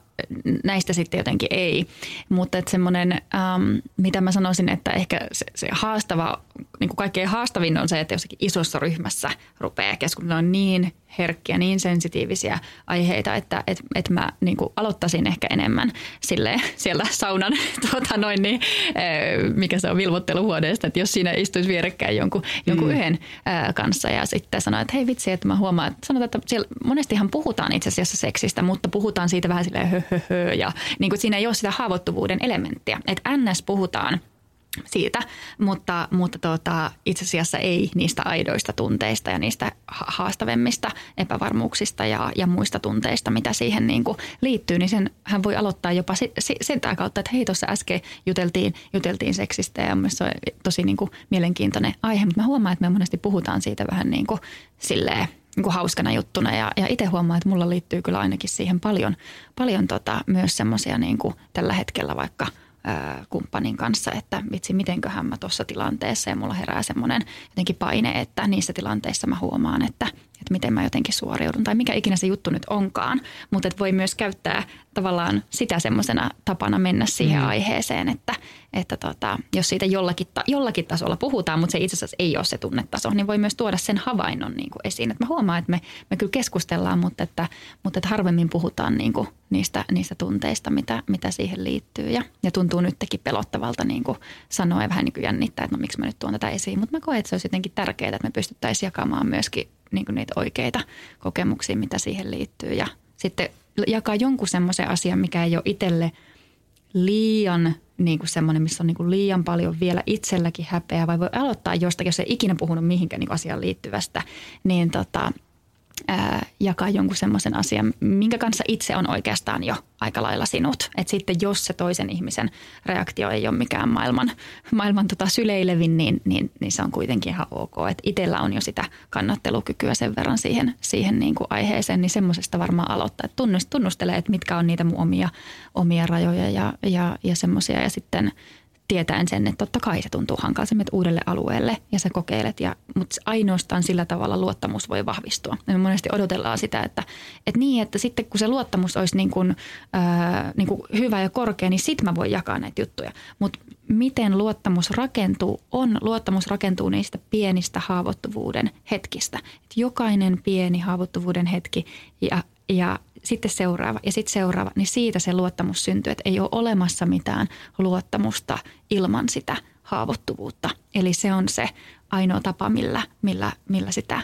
näistä sitten jotenkin ei. Mutta että semmoinen, ähm, mitä mä sanoisin, että ehkä se, se haastava, niin kuin kaikkein haastavin on se, että jossakin isossa ryhmässä rupeaa keskustelemaan niin herkkiä, niin sensitiivisiä aiheita, että et, et mä niin kuin aloittaisin ehkä enemmän sille siellä saunan, *laughs* tuota noin niin, mikä se on vilvotteluhuoneesta, että jos siinä istuisi vierekkäin jonkun, jonkun mm. yhden ää, kanssa ja sitten sanoo, että hei vitsi, että mä huomaan, että sanotaan, että siellä monestihan puhutaan itse asiassa seksistä, mutta puhutaan siitä vähän silleen hö, hö ja niin kuin siinä ei ole sitä haavoittuvuuden elementtiä, että ns puhutaan – siitä, mutta, mutta tota, itse asiassa ei niistä aidoista tunteista ja niistä haastavemmista epävarmuuksista ja, ja muista tunteista, mitä siihen niin kuin liittyy, niin sen hän voi aloittaa jopa sitä kautta, että hei tuossa äsken juteltiin, juteltiin seksistä ja se on tosi niin kuin mielenkiintoinen aihe, mutta mä huomaan, että me monesti puhutaan siitä vähän niin kuin silleen, niin kuin hauskana juttuna. Ja, ja itse huomaan, että mulla liittyy kyllä ainakin siihen paljon, paljon tota, myös semmoisia niin tällä hetkellä vaikka – kumppanin kanssa, että vitsi, mitenköhän mä tuossa tilanteessa. Ja mulla herää semmoinen jotenkin paine, että niissä tilanteissa mä huomaan, että, että miten mä jotenkin suoriudun tai mikä ikinä se juttu nyt onkaan. Mutta voi myös käyttää tavallaan sitä semmoisena tapana mennä siihen mm. aiheeseen, että, että tota, jos siitä jollakin, ta, jollakin tasolla puhutaan, mutta se itse asiassa ei ole se tunnetaso, niin voi myös tuoda sen havainnon niin kuin esiin. Että mä huomaan, että me, me kyllä keskustellaan, mutta että, mutta että harvemmin puhutaan niin kuin niistä, niistä tunteista, mitä, mitä siihen liittyy. Ja, ja tuntuu nytkin pelottavalta niin kuin sanoa ja vähän niin kuin jännittää, että no miksi mä nyt tuon tätä esiin. Mutta mä koen, että se olisi jotenkin tärkeää, että me pystyttäisiin jakamaan myöskin niin niitä oikeita kokemuksia, mitä siihen liittyy. Ja sitten jakaa jonkun semmoisen asian, mikä ei ole itselle liian niin kuin semmoinen, missä on niin kuin liian paljon vielä itselläkin häpeää, vai voi aloittaa jostakin, jos ei ikinä puhunut mihinkään niin asiaan liittyvästä, niin tota, ää, jakaa jonkun semmoisen asian, minkä kanssa itse on oikeastaan jo aika lailla sinut. Et sitten jos se toisen ihmisen reaktio ei ole mikään maailman, *laughs* maailman tota syleilevin, niin, niin, niin se on kuitenkin ihan ok. Et itsellä on jo sitä kannattelukykyä sen verran siihen, siihen niin kuin aiheeseen, niin semmoisesta varmaan aloittaa. Et tunnustelee, että mitkä on niitä mun omia, omia rajoja ja, ja, ja semmoisia. Ja sitten tietäen sen, että totta kai se tuntuu hankalta, menet uudelle alueelle ja sä kokeilet, ja, mutta ainoastaan sillä tavalla luottamus voi vahvistua. Ja me monesti odotellaan sitä, että, että niin, että sitten kun se luottamus olisi niin kuin, ää, niin kuin hyvä ja korkea, niin sitten mä voin jakaa näitä juttuja. Mutta miten luottamus rakentuu, on luottamus rakentuu niistä pienistä haavoittuvuuden hetkistä. Et jokainen pieni haavoittuvuuden hetki ja, ja sitten seuraava ja sitten seuraava, niin siitä se luottamus syntyy, että ei ole olemassa mitään luottamusta ilman sitä haavoittuvuutta. Eli se on se ainoa tapa, millä, millä, millä sitä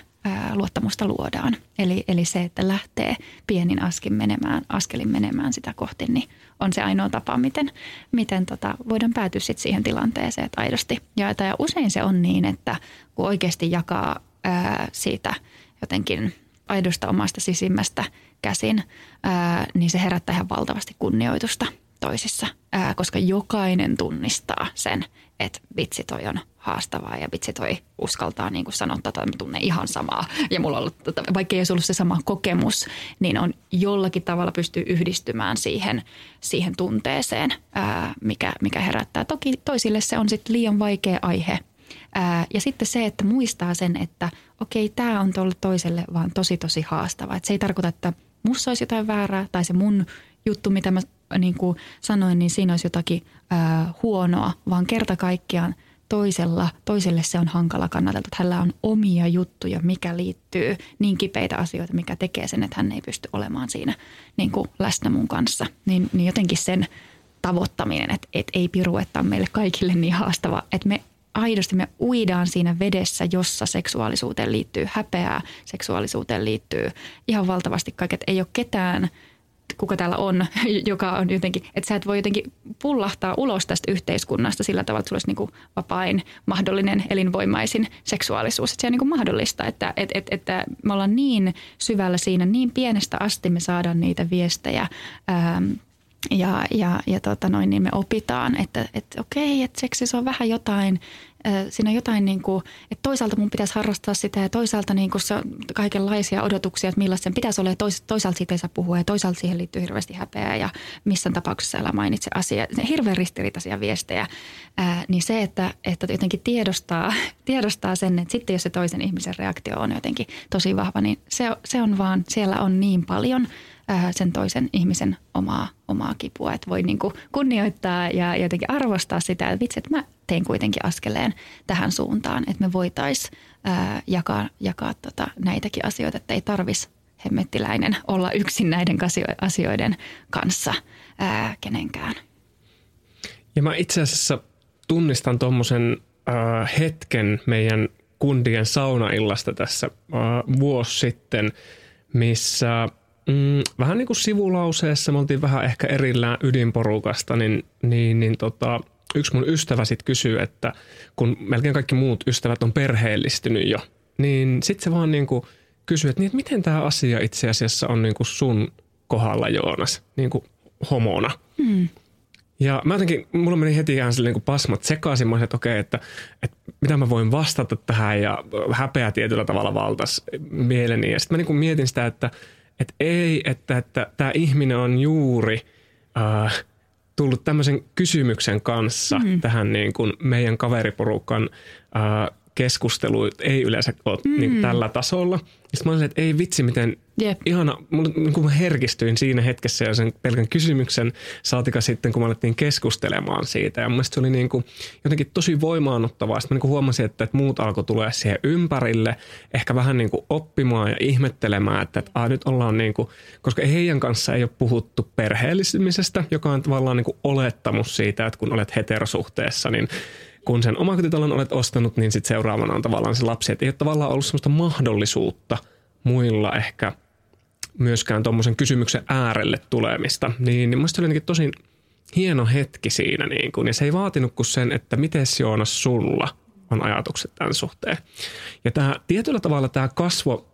luottamusta luodaan. Eli, eli se, että lähtee pienin askin menemään, askelin menemään sitä kohti, niin on se ainoa tapa, miten, miten tota, voidaan päätyä sit siihen tilanteeseen, että aidosti jaetaan. Ja usein se on niin, että kun oikeasti jakaa ää, siitä jotenkin aidosta omasta sisimmästä käsin, ää, niin se herättää ihan valtavasti kunnioitusta toisissa, ää, koska jokainen tunnistaa sen, että vitsi toi on haastavaa ja vitsi toi uskaltaa niin kuin sanoa että mä tunnen ihan samaa. Ja mulla on ollut, tota, vaikka ei olisi ollut se sama kokemus, niin on jollakin tavalla pystyy yhdistymään siihen, siihen tunteeseen, ää, mikä, mikä herättää. Toki toisille se on sitten liian vaikea aihe – Ää, ja sitten se, että muistaa sen, että okei, tämä on tuolle toiselle vaan tosi tosi haastava. Et se ei tarkoita, että musta olisi jotain väärää tai se mun juttu, mitä mä niin kuin sanoin, niin siinä olisi jotakin ää, huonoa, vaan kerta kaikkiaan toisella, toiselle se on hankala kannatella, että hänellä on omia juttuja, mikä liittyy niin kipeitä asioita, mikä tekee sen, että hän ei pysty olemaan siinä niin kuin läsnä mun kanssa. Niin, niin jotenkin sen tavoittaminen, että, että ei piruetta meille kaikille niin haastava, että me aidosti me uidaan siinä vedessä, jossa seksuaalisuuteen liittyy häpeää, seksuaalisuuteen liittyy ihan valtavasti kaiket. Ei ole ketään, kuka täällä on, *laughs* joka on jotenkin, että sä et voi jotenkin pullahtaa ulos tästä yhteiskunnasta sillä tavalla, että sulla olisi niin vapain, mahdollinen, elinvoimaisin seksuaalisuus. Että se on niin kuin mahdollista, että, että, että, että me ollaan niin syvällä siinä, niin pienestä asti me saadaan niitä viestejä ähm, ja, ja, ja tota noin, niin me opitaan, että, että okei, että seksissä on vähän jotain Siinä on jotain, niin kuin, että toisaalta mun pitäisi harrastaa sitä ja toisaalta niin kuin se on kaikenlaisia odotuksia, että millaista sen pitäisi olla ja toisaalta siitä ei saa puhua ja toisaalta siihen liittyy hirveästi häpeää ja missään tapauksessa älä mainitse asiaa. Hirveän ristiriitaisia viestejä. Ää, niin se, että, että jotenkin tiedostaa, tiedostaa sen, että sitten jos se toisen ihmisen reaktio on jotenkin tosi vahva, niin se, se on vaan, siellä on niin paljon – Äh, sen toisen ihmisen omaa, omaa kipua. Että voi niin kuin kunnioittaa ja jotenkin arvostaa sitä, että vitsi, että mä tein kuitenkin askeleen tähän suuntaan, että me voitaisiin äh, jakaa, jakaa tota näitäkin asioita, että ei tarvitsisi hemmettiläinen olla yksin näiden asioiden kanssa ää, äh, kenenkään. Ja mä itse asiassa tunnistan tuommoisen äh, hetken meidän kundien saunaillasta tässä äh, vuosi sitten, missä Mm, vähän niin kuin sivulauseessa, me oltiin vähän ehkä erillään ydinporukasta, niin, niin, niin tota, yksi mun ystävä sitten kysyy, että kun melkein kaikki muut ystävät on perheellistynyt jo, niin sitten se vaan niin kuin kysyy, että, niin, että miten tämä asia itse asiassa on niin kuin sun kohdalla, Joonas, niin kuin homona. Mm. Ja mä jotenkin, mulla meni heti ihan niin kuin pasmat sekaisin. Mä että okei, että, että mitä mä voin vastata tähän ja häpeä tietyllä tavalla valtas mieleni. Ja sitten mä niin kuin mietin sitä, että – että ei, että, että tämä ihminen on juuri äh, tullut tämmöisen kysymyksen kanssa mm. tähän niin kuin meidän kaveriporukan äh, keskustelu ei yleensä ole mm. niin tällä tasolla. Sitten mä olin, että ei vitsi, miten Jep. ihana, niin kun mä herkistyin siinä hetkessä ja sen pelkän kysymyksen saatika sitten, kun me alettiin keskustelemaan siitä. Ja mun se oli niin kuin jotenkin tosi voimaanottavaa. Sitten mä niin huomasin, että, että muut alkoi tulee siihen ympärille, ehkä vähän niin kuin oppimaan ja ihmettelemään, että, että ah, nyt ollaan niin kuin, koska heidän kanssa ei ole puhuttu perheellistymisestä, joka on tavallaan niin kuin olettamus siitä, että kun olet heterosuhteessa, niin kun sen omakotitalon olet ostanut, niin sitten seuraavana on tavallaan se lapsi. Että ei ole tavallaan ollut sellaista mahdollisuutta muilla ehkä myöskään tuommoisen kysymyksen äärelle tulemista. Niin, niin musta oli tosi hieno hetki siinä. Niin kun, ja se ei vaatinut kuin sen, että miten Joonas sulla on ajatukset tämän suhteen. Ja tämä, tietyllä tavalla tämä kasvo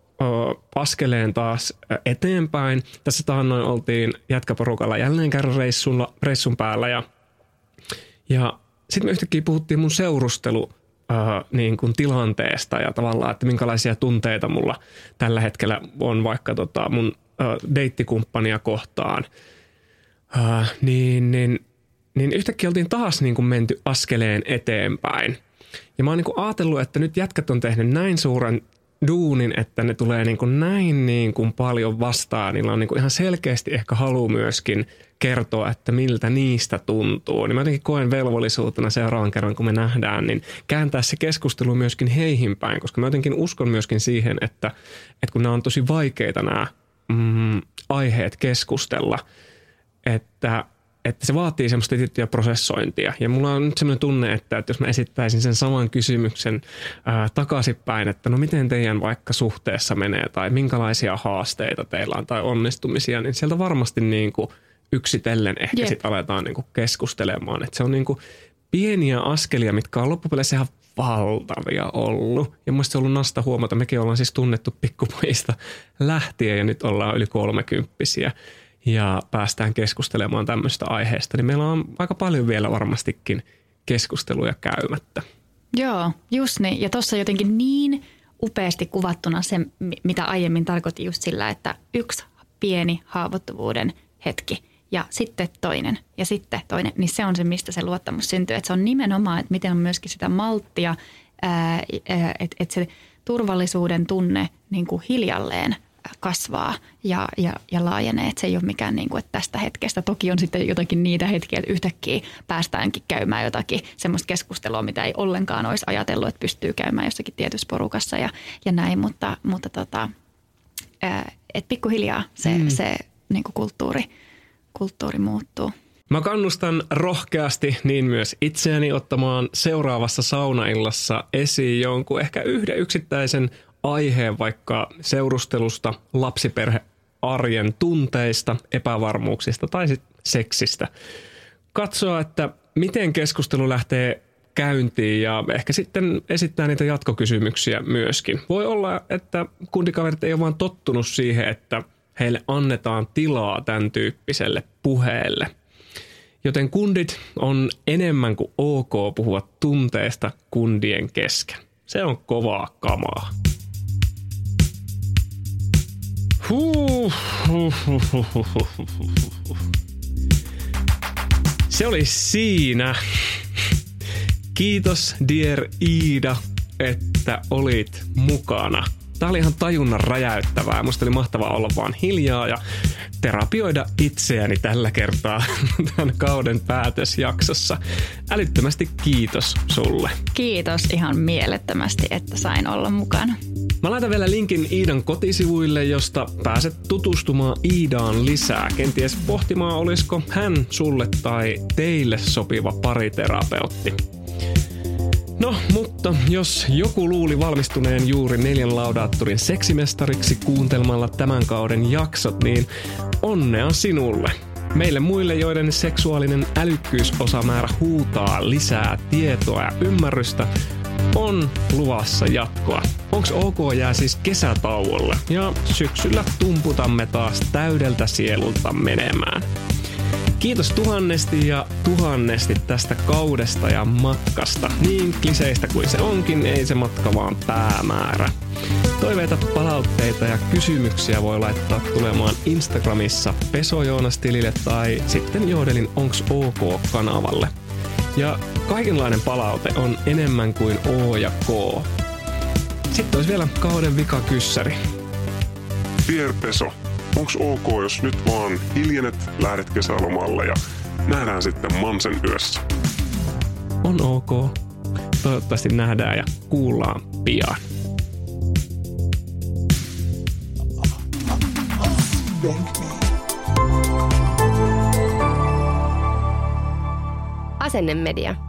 askeleen taas eteenpäin. Tässä taannoin oltiin jätkäporukalla jälleen kerran reissulla, reissun päällä ja, ja sitten me yhtäkkiä puhuttiin mun seurustelu äh, niin kuin tilanteesta ja tavallaan, että minkälaisia tunteita mulla tällä hetkellä on vaikka tota mun äh, deittikumppania kohtaan. Äh, niin, niin, niin yhtäkkiä oltiin taas niin kuin menty askeleen eteenpäin. Ja mä oon niin kuin ajatellut, että nyt jätkät on tehnyt näin suuren duunin, että ne tulee niin kuin näin niin kuin paljon vastaan. Niillä on niin kuin ihan selkeästi ehkä halu myöskin kertoa, että miltä niistä tuntuu. Niin mä jotenkin koen velvollisuutena seuraavan kerran, kun me nähdään, niin kääntää se keskustelu myöskin heihin päin, koska mä jotenkin uskon myöskin siihen, että, että kun nämä on tosi vaikeita nämä mm, aiheet keskustella, että – että se vaatii semmoista tiettyä prosessointia. Ja mulla on nyt semmoinen tunne, että, että jos mä esittäisin sen saman kysymyksen ää, takaisinpäin, että no miten teidän vaikka suhteessa menee tai minkälaisia haasteita teillä on tai onnistumisia, niin sieltä varmasti niin kuin yksitellen ehkä yep. sitten aletaan niin kuin keskustelemaan. Että se on niin kuin pieniä askelia, mitkä on loppupeleissä ihan valtavia ollut. Ja muista se on ollut nasta huomata, mekin ollaan siis tunnettu pikkupojista lähtien ja nyt ollaan yli kolmekymppisiä ja päästään keskustelemaan tämmöistä aiheesta, niin meillä on aika paljon vielä varmastikin keskusteluja käymättä. Joo, just niin. Ja tuossa jotenkin niin upeasti kuvattuna se, mitä aiemmin tarkoitin just sillä, että yksi pieni haavoittuvuuden hetki ja sitten toinen ja sitten toinen, niin se on se, mistä se luottamus syntyy. Että se on nimenomaan, että miten on myöskin sitä malttia, että, että se turvallisuuden tunne niin kuin hiljalleen – kasvaa ja, ja, ja laajenee. Että se ei ole mikään niin kuin, että tästä hetkestä. Toki on sitten jotakin niitä hetkiä, että yhtäkkiä päästäänkin käymään jotakin semmoista keskustelua, mitä ei ollenkaan olisi ajatellut, että pystyy käymään jossakin tietyssä porukassa ja, ja näin. Mutta, mutta tota, että pikkuhiljaa se, mm. se niin kuin kulttuuri, kulttuuri muuttuu. Mä kannustan rohkeasti niin myös itseäni ottamaan seuraavassa saunaillassa esiin jonkun ehkä yhden yksittäisen aiheen vaikka seurustelusta, lapsiperhe arjen tunteista, epävarmuuksista tai seksistä. Katsoa, että miten keskustelu lähtee käyntiin ja ehkä sitten esittää niitä jatkokysymyksiä myöskin. Voi olla, että kundikaverit ei ole vaan tottunut siihen, että heille annetaan tilaa tämän tyyppiselle puheelle. Joten kundit on enemmän kuin ok puhua tunteesta kundien kesken. Se on kovaa kamaa. Se oli siinä. Kiitos Dear Iida, että olit mukana. Tämä oli ihan tajunnan räjäyttävää. Musta oli mahtavaa olla vaan hiljaa ja terapioida itseäni tällä kertaa *laughs* tämän kauden päätösjaksossa. Älyttömästi kiitos sulle. Kiitos ihan mielettömästi, että sain olla mukana. Mä laitan vielä linkin Iidan kotisivuille, josta pääset tutustumaan Iidaan lisää. Kenties pohtimaan, olisiko hän sulle tai teille sopiva pariterapeutti. No, mutta jos joku luuli valmistuneen juuri neljän laudaattorin seksimestariksi kuuntelmalla tämän kauden jaksot, niin onnea sinulle. Meille muille, joiden seksuaalinen älykkyysosamäärä huutaa lisää tietoa ja ymmärrystä, on luvassa jatkoa. Onks OK jää siis kesätauolle ja syksyllä tumputamme taas täydeltä sielulta menemään. Kiitos tuhannesti ja tuhannesti tästä kaudesta ja matkasta. Niin kliseistä kuin se onkin, ei se matka vaan päämäärä. Toiveita, palautteita ja kysymyksiä voi laittaa tulemaan Instagramissa Pesojoonastilille tai sitten Joodelin Onks OK-kanavalle. Ja kaikenlainen palaute on enemmän kuin O ja K. Sitten olisi vielä kauden vikakyssäri. Dear Onks ok, jos nyt vaan hiljenet, lähdet kesälomalle ja nähdään sitten Mansen yössä? On ok. Toivottavasti nähdään ja kuullaan pian. Asennemedia.